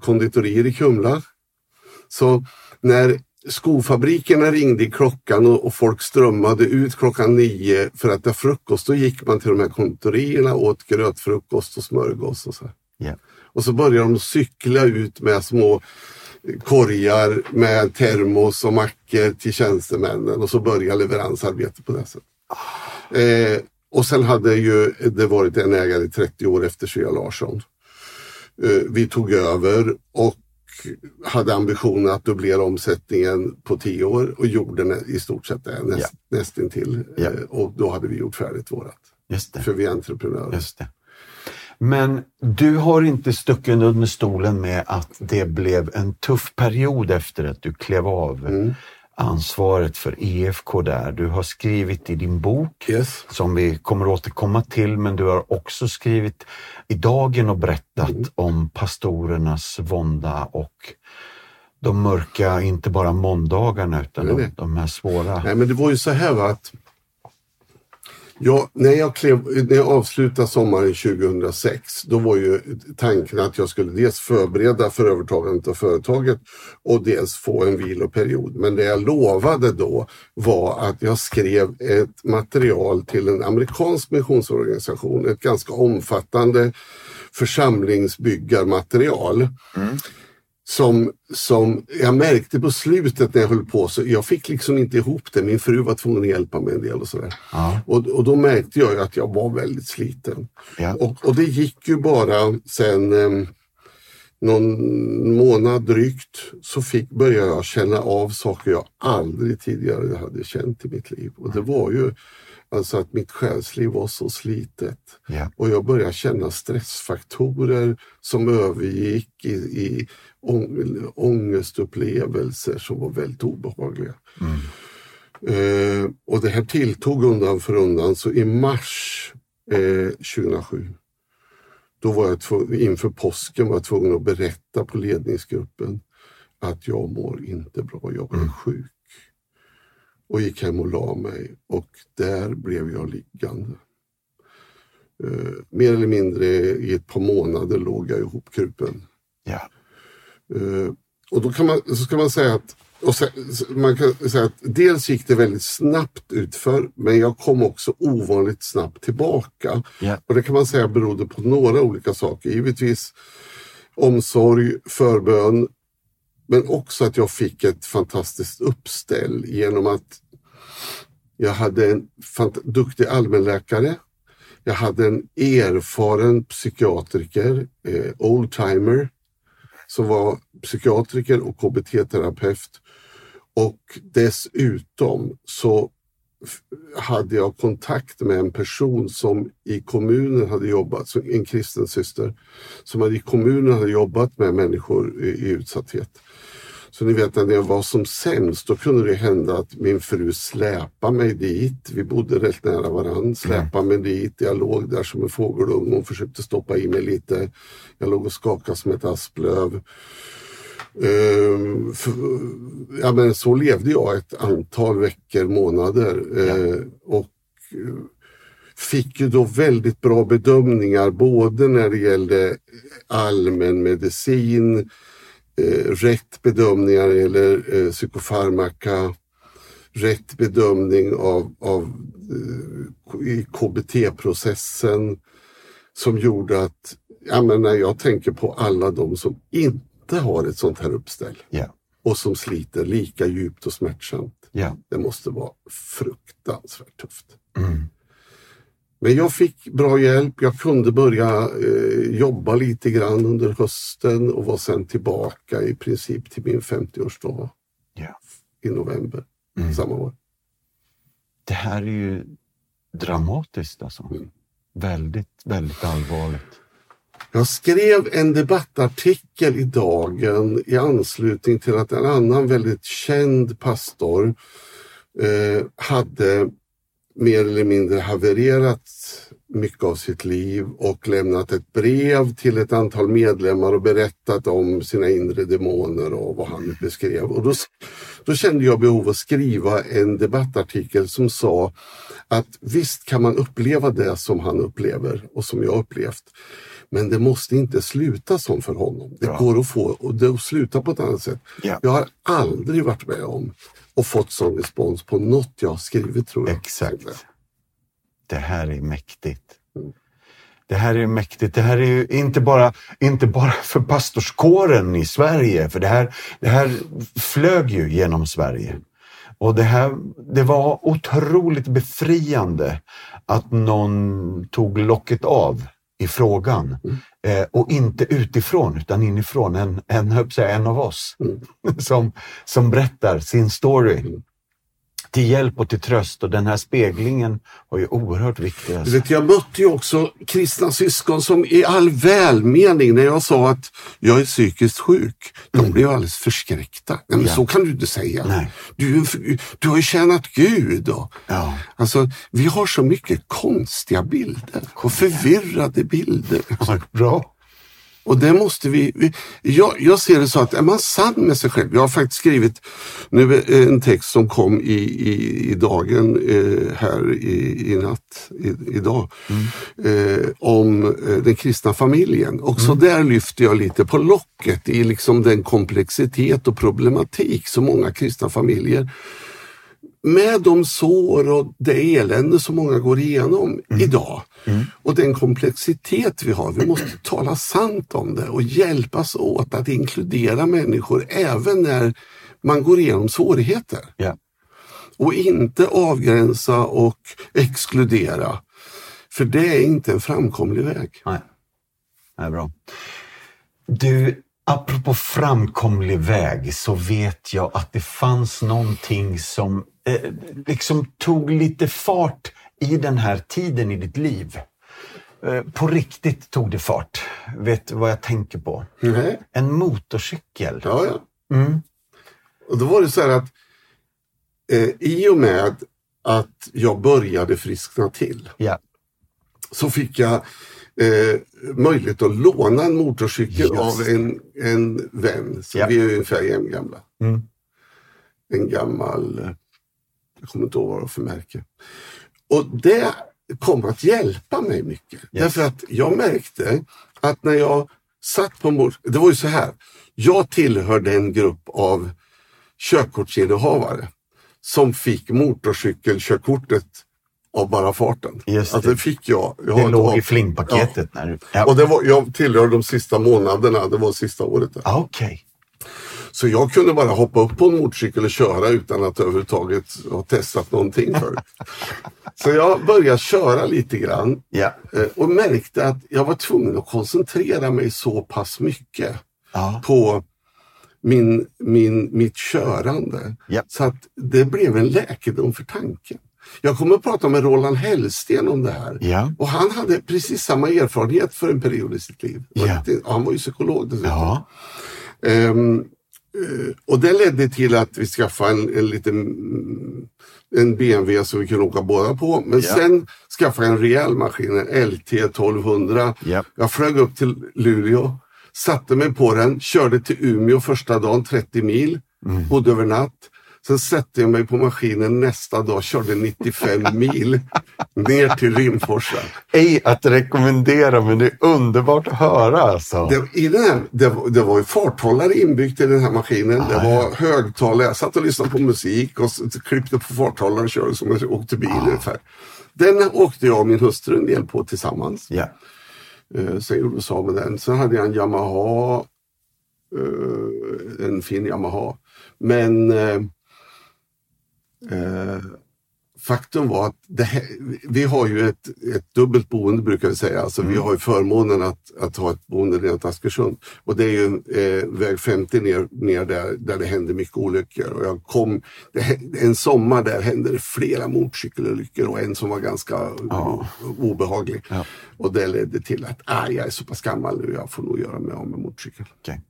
konditorier i Kumla. Så när skofabrikerna ringde i klockan och, och, folk strömmade ut klockan nio för att äta frukost, då gick man till de här kontorierna och åt grötfrukost och smörgås. Och så. Yeah. Och så började de cykla ut med små korgar med termos och mackor till tjänstemännen och så började leveransarbetet på det sättet. Eh, och sen hade ju det varit en ägare i 30 år efter Svea Larsson. Eh, vi tog över och hade ambitionen att dubblera omsättningen på 10 år och gjorde i stort sett det näst, ja. nästintill. Ja. Eh, och då hade vi gjort färdigt vårat. För vi är entreprenörer. Men du har inte stuckit under stolen med att det blev en tuff period efter att du klev av mm. Ansvaret för EFK där. Du har skrivit i din bok, yes. som vi kommer återkomma till, men du har också skrivit i Dagen och berättat mm. om pastorernas vånda och de mörka, inte bara måndagarna utan de, de här svåra. Nej, men det var ju så här att Ja, när jag, klev, när jag avslutade sommaren 2006, då var ju tanken att jag skulle dels förbereda för övertagandet av företaget och dels få en viloperiod. Men det jag lovade då var att jag skrev ett material till en amerikansk missionsorganisation, ett ganska omfattande församlingsbyggarmaterial. Mm som, som jag märkte på slutet när jag höll på, så jag fick liksom inte ihop det. Min fru var tvungen att hjälpa mig en del och sådär. Ja. Och, och då märkte jag att jag var väldigt sliten. Ja. Och, och det gick ju bara sen eh, någon månad drygt så fick, började jag känna av saker jag aldrig tidigare hade känt i mitt liv. Och det var ju Alltså att mitt själsliv var så slitet. Yeah. Och jag började känna stressfaktorer som övergick i, i ångestupplevelser som var väldigt obehagliga. Mm. Eh, och det här tilltog undan för undan, så i mars eh, 2007 då var jag tvungen, inför påsken var jag tvungen att berätta på ledningsgruppen att jag mår inte bra, jag är mm. sjuk. Och gick hem och la mig och där blev jag liggande. Uh, mer eller mindre i ett par månader låg jag ihopkrupen. Ja. Uh, och då kan man, så ska man säga att och sen, man kan säga att dels gick det väldigt snabbt utför men jag kom också ovanligt snabbt tillbaka. Yeah. Och Det kan man säga berodde på några olika saker. Givetvis omsorg, förbön, men också att jag fick ett fantastiskt uppställ genom att jag hade en duktig allmänläkare. Jag hade en erfaren psykiatriker, eh, oldtimer, som var psykiatriker och KBT-terapeut. Och dessutom så hade jag kontakt med en person som i kommunen hade jobbat, en kristen syster, som hade i kommunen hade jobbat med människor i, i utsatthet. Så ni vet när jag var som sämst, då kunde det hända att min fru släpade mig dit. Vi bodde rätt nära varandra. Släpade mig dit. Jag låg där som en fågelunge och försökte stoppa i mig lite. Jag låg och skakade som ett asplöv. Uh, för, ja, men så levde jag ett antal veckor, månader. Uh, och uh, fick ju då väldigt bra bedömningar både när det gällde allmän medicin, eh, rätt bedömningar eller eh, psykofarmaka, rätt bedömning av, av eh, KBT-processen som gjorde att ja, men när jag tänker på alla de som inte har ett sånt här uppställ yeah. och som sliter lika djupt och smärtsamt. Yeah. Det måste vara fruktansvärt tufft. Mm. Men jag fick bra hjälp. Jag kunde börja eh, jobba lite grann under hösten och var sen tillbaka i princip till min 50-årsdag yeah. i november mm. samma år. Det här är ju dramatiskt alltså. Mm. Väldigt, väldigt allvarligt. Jag skrev en debattartikel i Dagen i anslutning till att en annan väldigt känd pastor eh, hade mer eller mindre havererat mycket av sitt liv och lämnat ett brev till ett antal medlemmar och berättat om sina inre demoner och vad han beskrev. Och då, då kände jag behov av att skriva en debattartikel som sa att visst kan man uppleva det som han upplever och som jag upplevt. Men det måste inte sluta som för honom. Det Bra. går att få och det att sluta på ett annat sätt. Ja. Jag har aldrig varit med om och fått sån respons på något jag har skrivit tror jag. Exakt. Det här är mäktigt. Det här är mäktigt. Det här är ju inte bara, inte bara för pastorskåren i Sverige, för det här, det här flög ju genom Sverige. Och det, här, det var otroligt befriande att någon tog locket av i frågan. Eh, och inte utifrån, utan inifrån. En, en, en av oss som, som berättar sin story till hjälp och till tröst. Och den här speglingen var ju oerhört viktig. Alltså. vet, jag mötte ju också kristna syskon som i all välmening när jag sa att jag är psykiskt sjuk, de blev alldeles förskräckta. Nej, men Mm. Ja. Så kan du inte säga. Nej. Du, du har ju tjänat Gud. Och, Ja. Alltså, vi har så mycket konstiga bilder och förvirrade bilder. Bra. Och det måste vi, vi jag, jag ser det så att är man sann med sig själv. Jag har faktiskt skrivit nu en text som kom i, i, i dagen eh, här i, i natt, i, idag, eh, om eh, den kristna familjen. Också där lyfter jag lite på locket i liksom den komplexitet och problematik som många kristna familjer med de sår och det elände som många går igenom idag och den komplexitet vi har. Vi måste tala sant om det och hjälpas åt att inkludera människor även när man går igenom svårigheter. Ja. Och inte avgränsa och exkludera. För det är inte en framkomlig väg. Nej. Nej, bra. Du, apropå framkomlig väg så vet jag att det fanns någonting som eh, liksom tog lite fart i den här tiden i ditt liv. Eh, på riktigt tog det fart. Vet du vad jag tänker på? Nej. En motorcykel. Ja, ja. Mm. Och då var det så här att eh, i och med att jag började friskna till Ja. så fick jag eh, möjlighet att låna en motorcykel Just av en, en vän. Så Ja. vi är ungefär jämngamla. Mm. En gammal, eh, jag kommer inte ihåg vad det var för märke. Och det kom att hjälpa mig mycket. Därför att jag märkte att när jag satt på motor... Det var ju så här. Jag tillhörde en grupp av körkortsinnehavare som fick motorcykelkörkortet av bara farten. Just det. Alltså det fick jag. jag Det låg i flingpaketet. När du... ja. och det var, jag tillhörde de sista månaderna, det var sista året. Där. Ah, Okej. Så jag kunde bara hoppa upp på en motorcykel och köra utan att överhuvudtaget ha testat någonting förut. Så jag började köra lite grann eh, och märkte att jag var tvungen att koncentrera mig så pass mycket Ja. på min, min, mitt körande. Ja. Så att det blev en läkedom för tanken. Jag kommer att prata med Roland Hellsten om det här. Ja. Och han hade precis samma erfarenhet för en period i sitt liv. Ja. Han var ju psykolog dessutom. Ja. Eh, och det ledde till att vi skaffade en, en liten en BMW som vi kunde åka båda på. Men Ja. sen skaffade jag en rejäl maskin, en LT 1200. Ja. Jag flög upp till Luleå, satte mig på den, körde till Umeå första dagen 30 mil, Mm. bodde över natt. Sen satte jag mig på maskinen nästa dag, körde 95 mil ner till Rimforsa. Ej att rekommendera, men det är underbart att höra alltså. Det, i den här, det, var- det var ju farthållare inbyggt i den här maskinen. det var högtalare. Jag satt och lyssnade på musik och klippte på farthållaren och körde som jag åkte bil ungefär. Den åkte jag och min hustru en del på tillsammans. Ja. Eh, sen gjorde oss av med den. Sen hade jag en Yamaha. Eh, en fin Yamaha. Men eh, eh, faktum var att här, vi har ju ett, ett dubbelt boende brukar vi säga. Alltså Vi har ju förmånen att, att ha ett boende runt Askersund. Och det är ju eh, väg 50 ner, ner där, där det händer mycket olyckor. Och jag kom, det, en sommar där hände det flera motorcykelolyckor och en som var ganska Ja. obehaglig. Ja. Och det ledde till att ah, jag är så pass gammal nu, jag får nog göra mig av med motorcykel. Okej.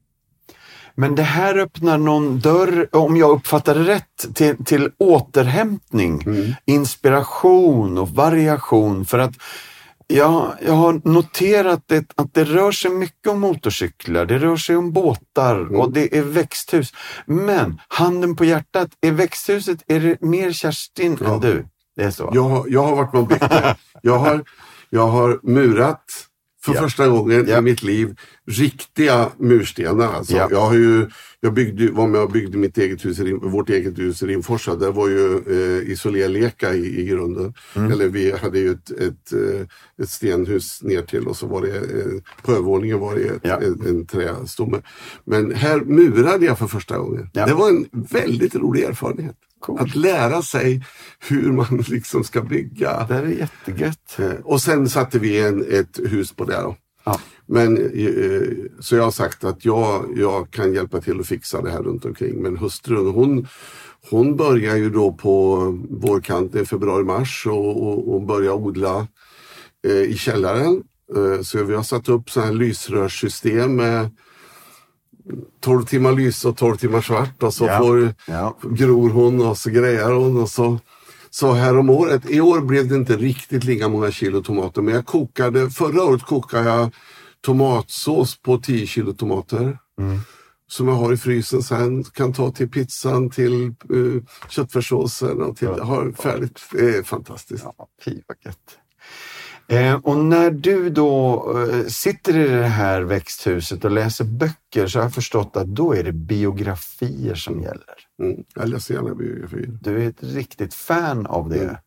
Men det här öppnar någon dörr, om jag uppfattar det rätt, till, till återhämtning, inspiration och variation. För att Ja, jag har noterat det, att det rör sig mycket om motorcyklar, det rör sig om båtar Mm. och det är växthus. Men handen på hjärtat, är växthuset, är det mer Kerstin Ja. än du? Det är så? Jag, jag har varit med och byggt det. Jag har, jag har murat för Ja. första gången Ja. i mitt liv riktiga murstenar. Alltså. Ja. Jag, har ju, jag byggde, var med och byggde mitt eget hus, vårt eget hus i Rimforsa. Det var ju eh, isolerleka i, i grunden. Mm. Eller vi hade ju ett, ett, eh, ett stenhus ner till och så var det eh, på övervåningen var det ett, en, en trästomme. Men här murade jag för första gången. Det var en väldigt rolig erfarenhet. Coolt. Att lära sig hur man liksom ska bygga. Det är jättegött. Eh, Och sen satte vi en, ett hus på det. Då. Ja. Men, eh, så jag har sagt att jag, jag kan hjälpa till att fixa det här runt omkring. Men hustrun hon, hon börjar ju då på vårkanten, februari-mars och, och, och börjar odla eh, i källaren. Så vi har satt upp så här lysrörssystem med 12 timmar lys och 12 timmar svart och så Ja. får Ja. gror hon och så grejar hon och så så här om året, i år blev det inte riktigt lika många kilo tomater men jag kokade, förra året kokade jag tomatsås på 10 kilo tomater. Som jag har i frysen sen, kan ta till pizzan, till uh, köttfärssåsen och till, har färdigt. Det är fantastiskt. Ja, fy vad gött. Eh, och när du då eh, sitter i det här växthuset och läser böcker så har jag förstått att då är det biografier som gäller. Mm. Jag läser gärna biografier. Du är ett riktigt fan av det.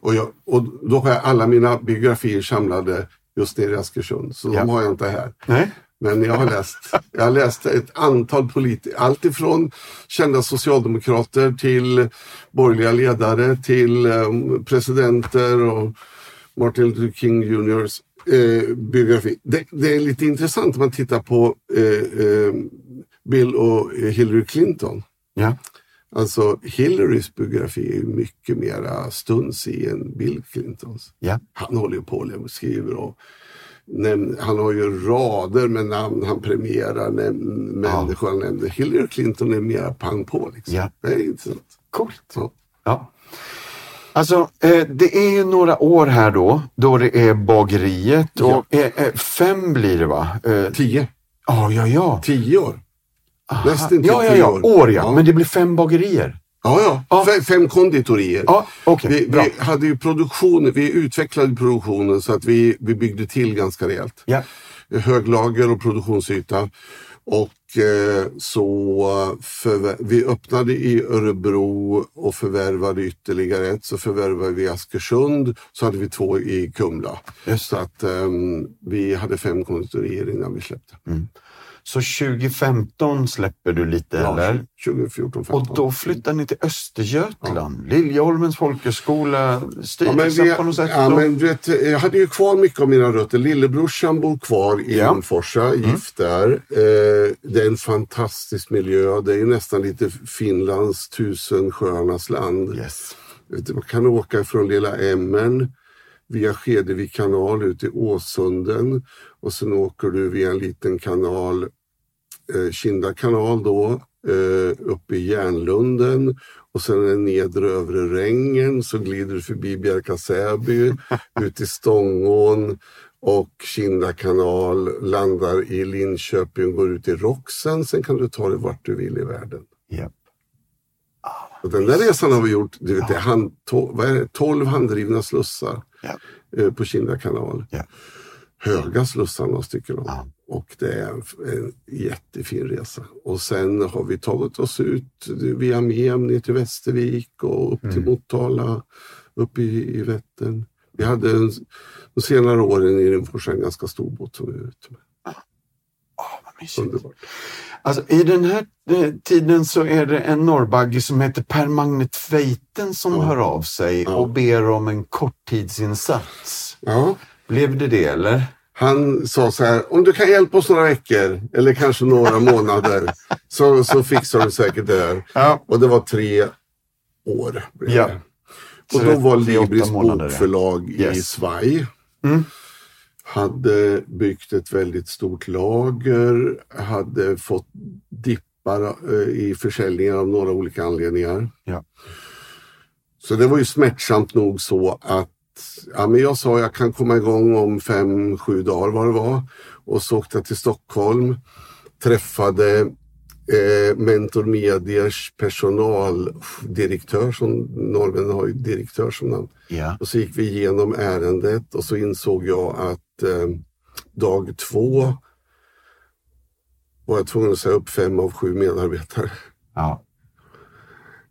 Och, jag, och då har jag alla mina biografier samlade just nere i Askersund, så Ja. de har jag inte här. Nej? Men jag har läst, jag har läst ett antal politiker, allt ifrån kända socialdemokrater till borgerliga ledare till um, presidenter och Martin Luther King Juniors eh, biografi. Det, det är lite intressant om man tittar på eh, eh, Bill och Hillary Clinton. Ja. Alltså Hillarys biografi är ju mycket mera stunsig än Bill Clintons. Ja. Han håller ju på och skriver och näm- han har ju rader med namn han premierar, näm- människor han nämner. Hillary Clinton är mera pang på. Liksom. Ja. Det är intressant. Coolt. Så. Ja. Alltså, eh, det är ju några år här då, då det är bageriet Ja. och eh, eh, fem blir det va? Eh, Tio. Ja, ja, ja. Tio år. Nästintill Ja, ja, tio ja. år. År ja. Ja. Men det blir fem bagerier. Ja, ja. Ja. Fe- Fem konditorier. Ja, okej. Vi, bra. vi hade ju produktion, vi utvecklade produktionen så att vi, vi byggde till ganska rejält. Ja. höglager och produktionsyta. Och så förvär- vi öppnade i Örebro och förvärvade ytterligare ett. Så förvärvade vi Askersund, så hade vi två i Kumla. Just Så att ehm, vi hade fem konditorier innan vi släppte. Så 2015 släpper du lite eller? 2014, 15. Och då flyttar ni till Östergötland, Liljeholmens folkhögskola, Ja, men vi, på något sätt. ja, då? men vet, jag hade ju kvar mycket av mina rötter. Lillebrorsan bor kvar i Ja. Mm. Rimforsa, gift där. Eh, det är en fantastisk miljö. Det är nästan lite Finlands tusen sjöarnas land. Yes. Man kan åka från Lilla Emmern via Skedevik kanal ut till Åsunden och sen åker du via en liten kanal, eh, Kinda kanal då, eh, upp i Järnlunden och sen den nedre övre Rängen så glider du förbi Bjärka-Säby ut i Stångån och Kinda kanal, landar i Linköping, går ut i Roxen, sen kan du ta dig vart du vill i världen. Japp. Och den där resan har vi gjort, du vet, det är hand, to, vad är det, 12 handdrivna slussar Ja. eh, på Kinda kanal. Ja. Höga slussar några stycken. Ja. Och det är en, jättefin resa. Och sen har vi tagit oss ut via Mem ner till Västervik och upp Mm. till Motala, upp i, i Vättern. Vi hade en, de senare åren i Rimforsa en ganska stor båt som vi var ute med. Underbart. Alltså, I den här eh, tiden så är det en norrbagge som heter Per Magnet Feiten som Ja. hör av sig Ja. och ber om en korttidsinsats. Ja. Blev det det eller? Han sa så här, om du kan hjälpa oss några veckor eller kanske några månader så, så fixar du säkert det här. Ja. Och det var tre år. Ja. det. Och då var Libris bokförlag i Yes. Svaj. Mm. Hade byggt ett väldigt stort lager, hade fått dippar eh, i försäljningen av några olika anledningar. Ja. Så det var ju smärtsamt nog så att ja, men jag sa jag kan komma igång om fem, sju dagar vad det var. Och så åkte jag till Stockholm, träffade eh, Mentor Mediers personaldirektör, som norrmännen har ju direktör som namn. Ja. Och så gick vi igenom ärendet och så insåg jag att eh, dag två var jag tvungen att säga upp fem av sju medarbetare. Ja.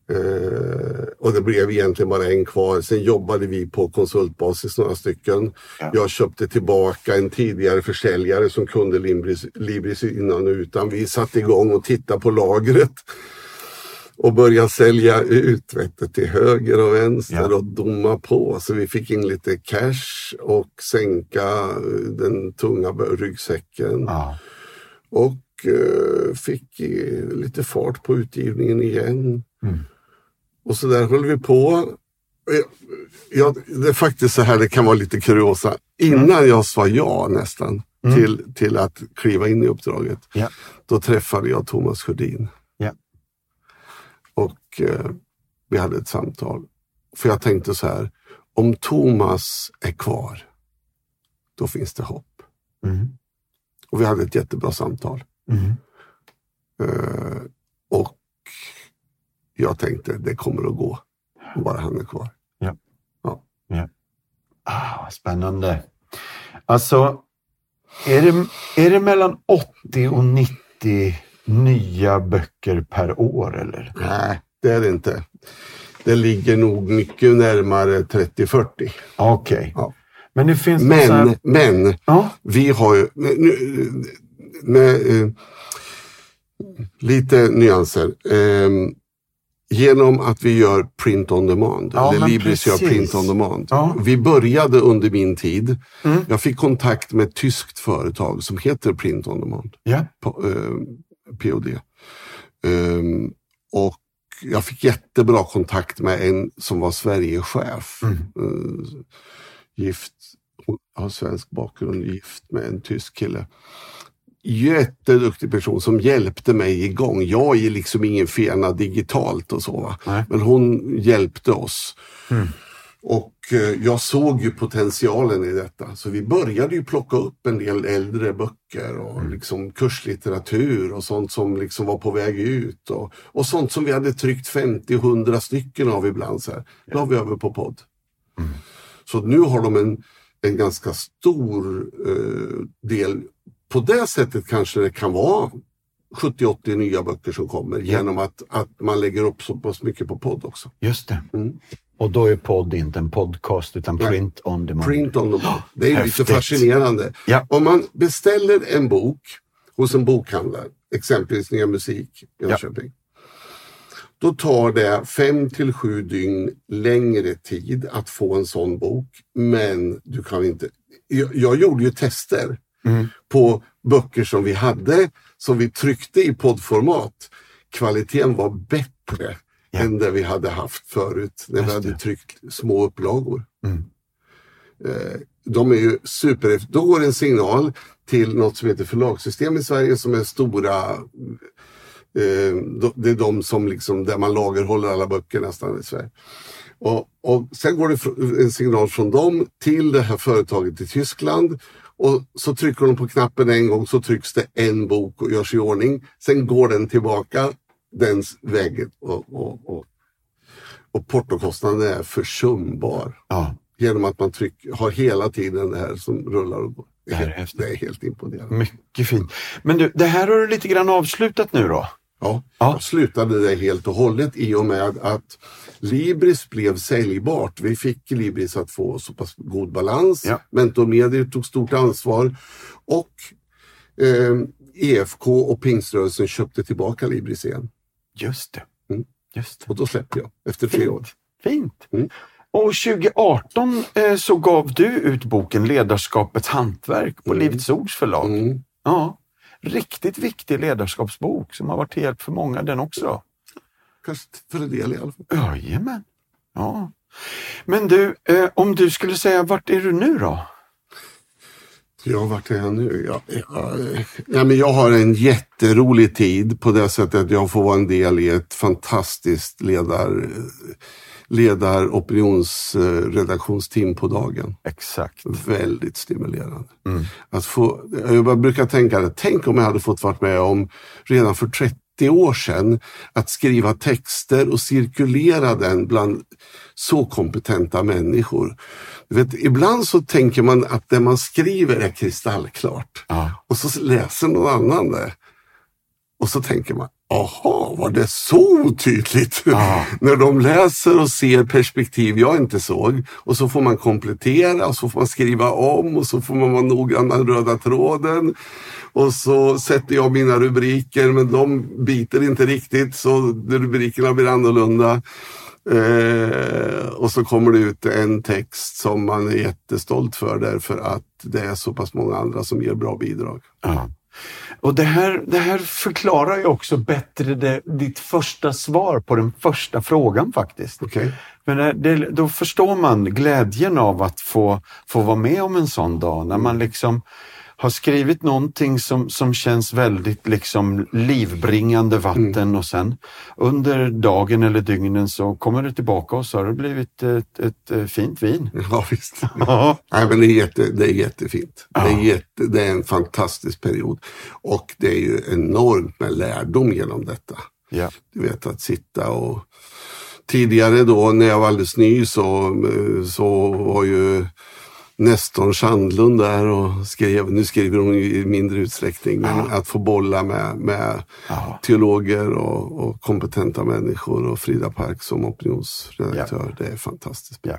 Eh, och det blev egentligen bara en kvar. Sen jobbade vi på konsultbasis några stycken. Ja. Jag köpte tillbaka en tidigare försäljare som kunde Libris, Libris innan och utan. Vi satte igång och tittade på lagret och började sälja ut till höger och vänster Ja. och doma på. Så vi fick in lite cash och sänka den tunga ryggsäcken. Ja. Och eh, fick lite fart på utgivningen igen. Mm. Och så där höll vi på. Jag, det är faktiskt så här, det kan vara lite kuriosa. Innan jag sa ja nästan Mm. till, till att kliva in i uppdraget, Ja. då träffade jag Thomas Sjödin. Ja. Och eh, vi hade ett samtal. För jag tänkte så här, om Thomas är kvar, då finns det hopp. Mm. Och vi hade ett jättebra samtal. Mm. Eh, och jag tänkte, det kommer att gå. Bara han är kvar. Ah, vad spännande. Alltså, är det, är det mellan 80 och 90 nya böcker per år eller? Nej, det är det inte. Det ligger nog mycket närmare 30-40. Okej. Ja. Men det finns Men, här... men Ja, vi har ju nu, med, eh, lite nyanser. Eh, genom att vi gör print on demand, Ja, eller Libris gör precis. print on demand. Ja. Vi började under min tid. Mm. Jag fick kontakt med ett tyskt företag som heter Print on demand. ja. på, eh, POD. Ehm, och jag fick jättebra kontakt med en som var Sverigechef. Mm. Eh, gift, har svensk bakgrund, gift med en tysk kille. Jätteduktig person som hjälpte mig igång. Jag är liksom ingen fena digitalt och så. Nej. Men hon hjälpte oss. Mm. Och eh, jag såg ju potentialen i detta. Så vi började ju plocka upp en del äldre böcker och Mm. liksom kurslitteratur och sånt som liksom var på väg ut. Och, och sånt som vi hade tryckt 50-100 stycken av ibland. Så här. Då har vi över på podd. Mm. Så nu har de en, en ganska stor eh, del. På det sättet kanske det kan vara 70-80 nya böcker som kommer genom att, att man lägger upp så pass mycket på podd också. Just det. Mm. Och då är podd inte en podcast utan Nej. print on demand. Print on demand. Det är lite Häftigt. fascinerande. Ja. Om man beställer en bok hos en bokhandlare, exempelvis Nya Musik i Jönköping. Då tar det fem till sju dygn längre tid att få en sån bok. Men du kan inte... Jag, jag gjorde ju tester Mm. på böcker som vi hade, som vi tryckte i poddformat. Kvaliteten var bättre Ja. än det vi hade haft förut när vi hade tryckt små upplagor. Mm. Eh, De är ju super... Då går en signal till något som heter förlagssystem i Sverige som är stora... eh, Det är de som liksom, där man lagerhåller alla böcker nästan i Sverige. Och, och sen går det en signal från dem till det här företaget i Tyskland. Och så trycker de på knappen en gång så trycks det en bok och görs i ordning. Sen går den tillbaka den vägen och, och, och, och portokostnaden är försumbar Ja, genom att man tryck, har hela tiden det här som rullar och går. Det Det är helt, det är helt imponerande. mycket fint. Men du, det här har du lite grann avslutat nu då? Ja, Ja. Jag slutade det helt och hållet i och med att Libris blev säljbart. Vi fick Libris att få så pass god balans. Ja. Mentor tog stort ansvar och eh, EFK och Pingströrelsen köpte tillbaka Libris igen. Just det. Mm. Just det. Och då släppte jag efter tre år. Fint. Mm. Och 2018 eh, så gav du ut boken Ledarskapets hantverk på Mm. Livets Ords förlag. Mm. Ja, riktigt viktig ledarskapsbok som har varit till hjälp för många den också. Kanske för en del i alla fall. Jajamän. Ja. Men du, eh, om du skulle säga vart är du nu då? Ja, vart är jag nu? Ja, ja, eh, ja, men jag har en jätterolig tid på det sättet att jag får vara en del i ett fantastiskt ledar, leda opinionsredaktionsteam på dagen. Exakt. Väldigt stimulerande. Att få, jag brukar tänka tänk om jag hade fått vara med om redan för 30 år sedan att skriva texter och cirkulera den bland så kompetenta människor. Du vet, ibland så tänker man att det man skriver är kristallklart Ja. och så läser någon annan det. Och så tänker man, aha, var det så otydligt? Ja. När de läser och ser perspektiv jag inte såg och så får man komplettera och så får man skriva om och så får man vara noggrann med röda tråden. Och så sätter jag mina rubriker men de biter inte riktigt så rubrikerna blir annorlunda. Eh, och så kommer det ut en text som man är jättestolt för därför att det är så pass många andra som ger bra bidrag. Ja. Och det här, det här förklarar ju också bättre det, ditt första svar på den första frågan faktiskt. Okej? Men det, det, då förstår man glädjen av att få, få vara med om en sån dag när man liksom har skrivit någonting som, som känns väldigt liksom livbringande vatten och sen under dagen eller dygnen så kommer det tillbaka och så har det blivit ett, ett, ett fint vin. Ja, visst. Ja. Nej, men det, är jätte, det är jättefint. Det, är Ja. jätte, det är en fantastisk period. Och det är ju enormt med lärdom genom detta. Ja. Du vet att sitta och... Tidigare då när jag var alldeles ny så, så var ju Nestor Sandlund där och skrev, nu skriver hon i mindre utsträckning, men att få bolla med, med Ja. teologer och, och kompetenta människor och Frida Park som opinionsredaktör, det är fantastiskt. Ja.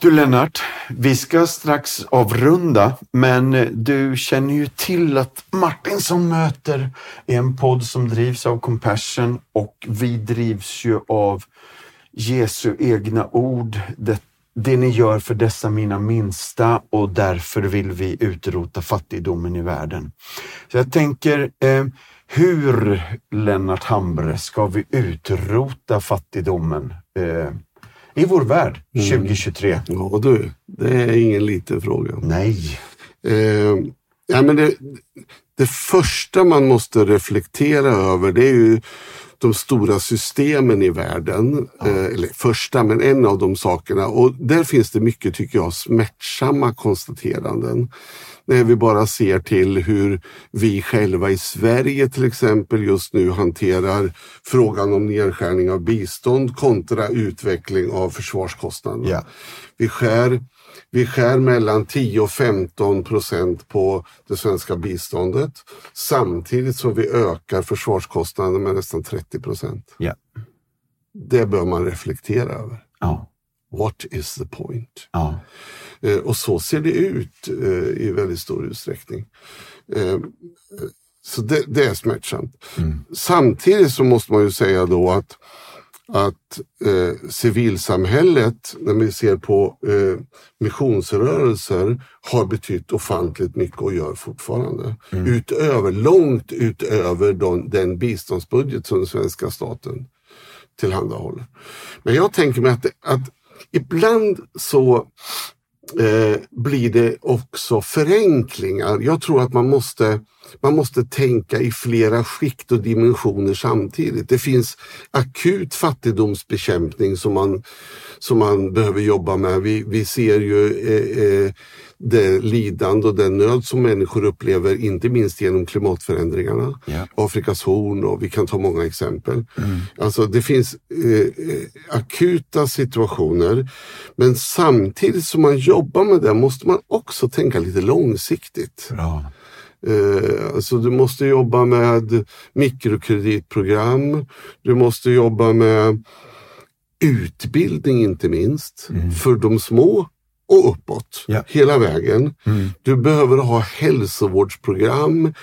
Du Lennart, vi ska strax avrunda, men du känner ju till att Martinsson möter är en podd som drivs av Compassion och vi drivs ju av Jesu egna ord. Det, det ni gör för dessa mina minsta och därför vill vi utrota fattigdomen i världen. Så jag tänker, eh, hur Lennart Hambre ska vi utrota fattigdomen eh, i vår värld 2023? Ja du, det är ingen liten fråga. Nej. Eh, ja, men det, det första man måste reflektera över det är ju de stora systemen i världen. Eh, eller första, men en av de sakerna. Och där finns det mycket, tycker jag, smärtsamma konstateranden. När vi bara ser till hur vi själva i Sverige till exempel just nu hanterar frågan om nedskärning av bistånd kontra utveckling av försvarskostnaderna. Ja. Vi skär vi skär mellan 10 och 15 procent på det svenska biståndet samtidigt som vi ökar försvarskostnaderna med nästan 30 procent. Ja. Det bör man reflektera över. Ja. What is the point? Ja. Eh, och så ser det ut eh, i väldigt stor utsträckning. Eh, så det, det är smärtsamt. Samtidigt så måste man ju säga då att att eh, civilsamhället, när vi ser på eh, missionsrörelser, har betytt ofantligt mycket och gör fortfarande. Utöver, långt utöver de, den biståndsbudget som den svenska staten tillhandahåller. Men jag tänker mig att, att ibland så eh, blir det också förenklingar. Jag tror att man måste, man måste tänka i flera skikt och dimensioner samtidigt. Det finns akut fattigdomsbekämpning som man, som man behöver jobba med. Vi, vi ser ju eh, eh, det lidande och den nöd som människor upplever, inte minst genom klimatförändringarna. Ja. Afrikas horn och vi kan ta många exempel. Alltså det finns eh, eh, akuta situationer men samtidigt som man jobbar med det måste man också tänka lite långsiktigt. Bra. Eh, alltså du måste jobba med mikrokreditprogram, du måste jobba med utbildning inte minst för de små och uppåt Ja. hela vägen. Du behöver ha hälsovårdsprogram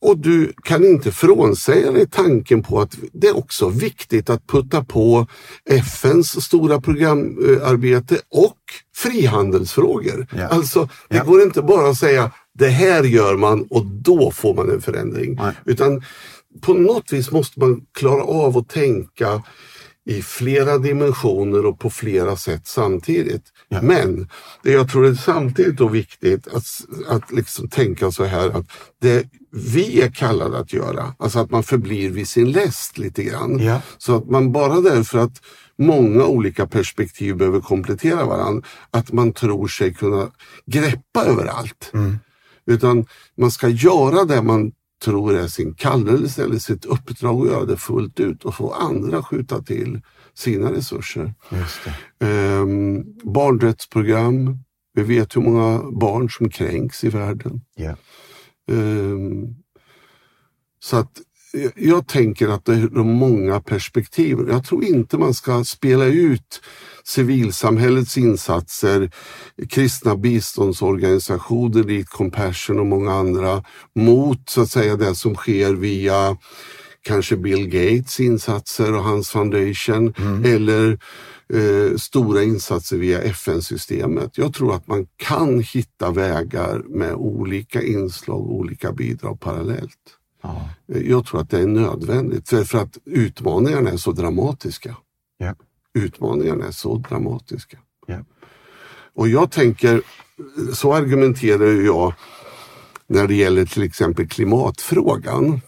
och du kan inte frånsäga dig tanken på att det är också viktigt att putta på FNs stora programarbete och frihandelsfrågor. Ja. Alltså, det Ja. går inte bara att säga det här gör man och då får man en förändring. Nej. Utan på något vis måste man klara av att tänka i flera dimensioner och på flera sätt samtidigt. Ja. Men det jag tror är samtidigt då viktigt att, att liksom tänka så här att det vi är kallade att göra. Alltså att man förblir vid sin läst lite grann. Ja. Så att man bara därför att många olika perspektiv behöver komplettera varandra, att man tror sig kunna greppa överallt. Mm. Utan man ska göra det man tror är sin kallelse eller sitt uppdrag och göra det fullt ut och få andra skjuta till sina resurser. Det. Ehm, barnrättsprogram. Vi vet hur många barn som kränks i världen. Ja. Ehm, så att jag- tänker att det är de många perspektiven. Jag tror inte man ska spela ut civilsamhällets insatser, kristna biståndsorganisationer dit Compassion och många andra mot så att säga det som sker via kanske Bill Gates insatser och hans foundation eller eh, stora insatser via FN-systemet. Jag tror att man kan hitta vägar med olika inslag och olika bidrag parallellt. Ja. Jag tror att det är nödvändigt för, för att utmaningarna är så dramatiska. Ja. Utmaningarna är så dramatiska. Ja. Och jag tänker, så argumenterar jag när det gäller till exempel klimatfrågan.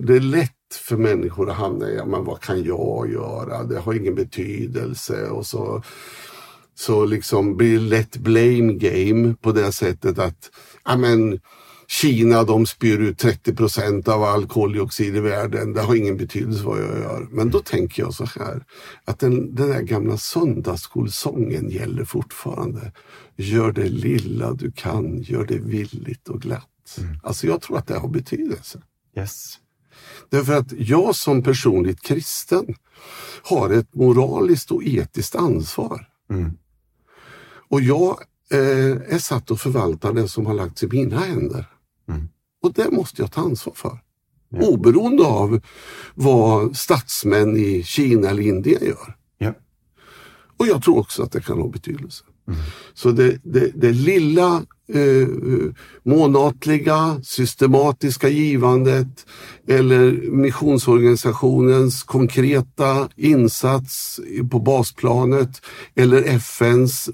Det är lätt för människor att hamna i, ja, men vad kan jag göra? Det har ingen betydelse och så så liksom blir det lätt blame game på det sättet att ja, men, Kina de spyr ut 30 procent av all koldioxid i världen. Det har ingen betydelse vad jag gör. Men då tänker jag så här att den, den där gamla söndagsskolsången gäller fortfarande. Gör det lilla du kan, gör det villigt och glatt. Alltså jag tror att det har betydelse. Yes. Därför att jag som personligt kristen har ett moraliskt och etiskt ansvar. Mm. Och jag eh, är satt att förvalta det som har lagts i mina händer. Mm. Och det måste jag ta ansvar för. Ja. Oberoende av vad statsmän i Kina eller Indien gör. Ja. Och jag tror också att det kan ha betydelse. Mm. Så det, det, det lilla eh, månatliga systematiska givandet eller missionsorganisationens konkreta insats på basplanet eller FNs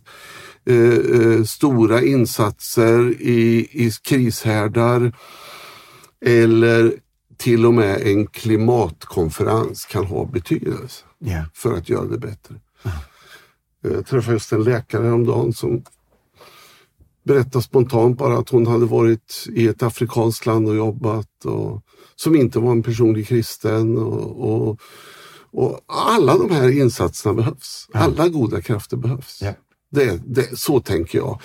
eh, eh, stora insatser i, i krishärdar eller till och med en klimatkonferens kan ha betydelse Ja. för att göra det bättre. Jag träffade just en läkare häromdagen som berättade spontant bara att hon hade varit i ett afrikanskt land och jobbat och som inte var en personlig kristen. Och, och, och alla de här insatserna behövs. Alla goda krafter behövs. Ja. Det, det, så tänker jag.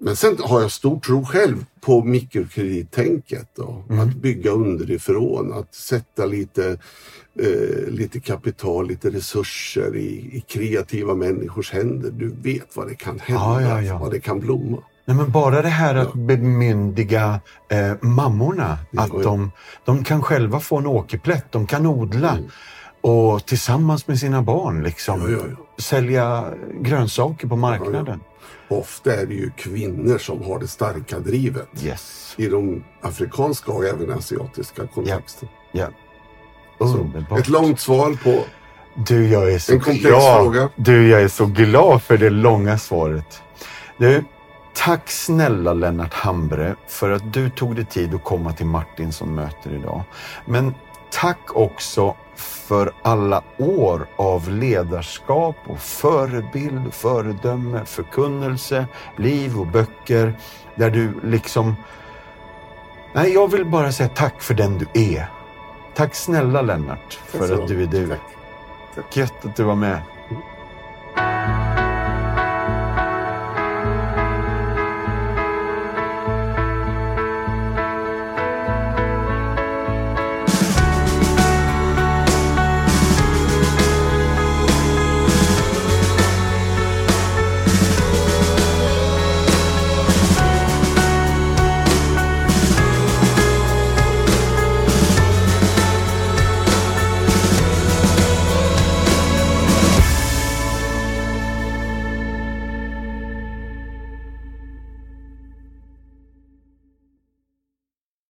Men sen har jag stor tro själv på mikrokredit-tänket. Och Att bygga underifrån, att sätta lite, eh, lite kapital, lite resurser i, i kreativa människors händer. Du vet vad det kan hända, Ja, ja, ja. vad det kan blomma. Nej, men bara det här att bemyndiga eh, mammorna att de, de kan själva få en åkerplätt, de kan odla och tillsammans med sina barn liksom Mm. Ja, ja, sälja grönsaker på marknaden. Ofta är det ju kvinnor som har det starka drivet Yes. i de afrikanska och även asiatiska kontexterna. Ja. Så, Underbart. Ett långt svar på Du, jag är så En komplex glad. fråga. Du, jag är så glad för det långa svaret. Du, tack snälla Lennart Hambre för att du tog dig tid att komma till Martinsson möter idag. Men tack också för alla år av ledarskap och förebild, föredöme, förkunnelse, liv och böcker där du liksom... Nej, jag vill bara säga tack för den du är. Tack snälla Lennart för att du är du. Tack. Gött att du var med.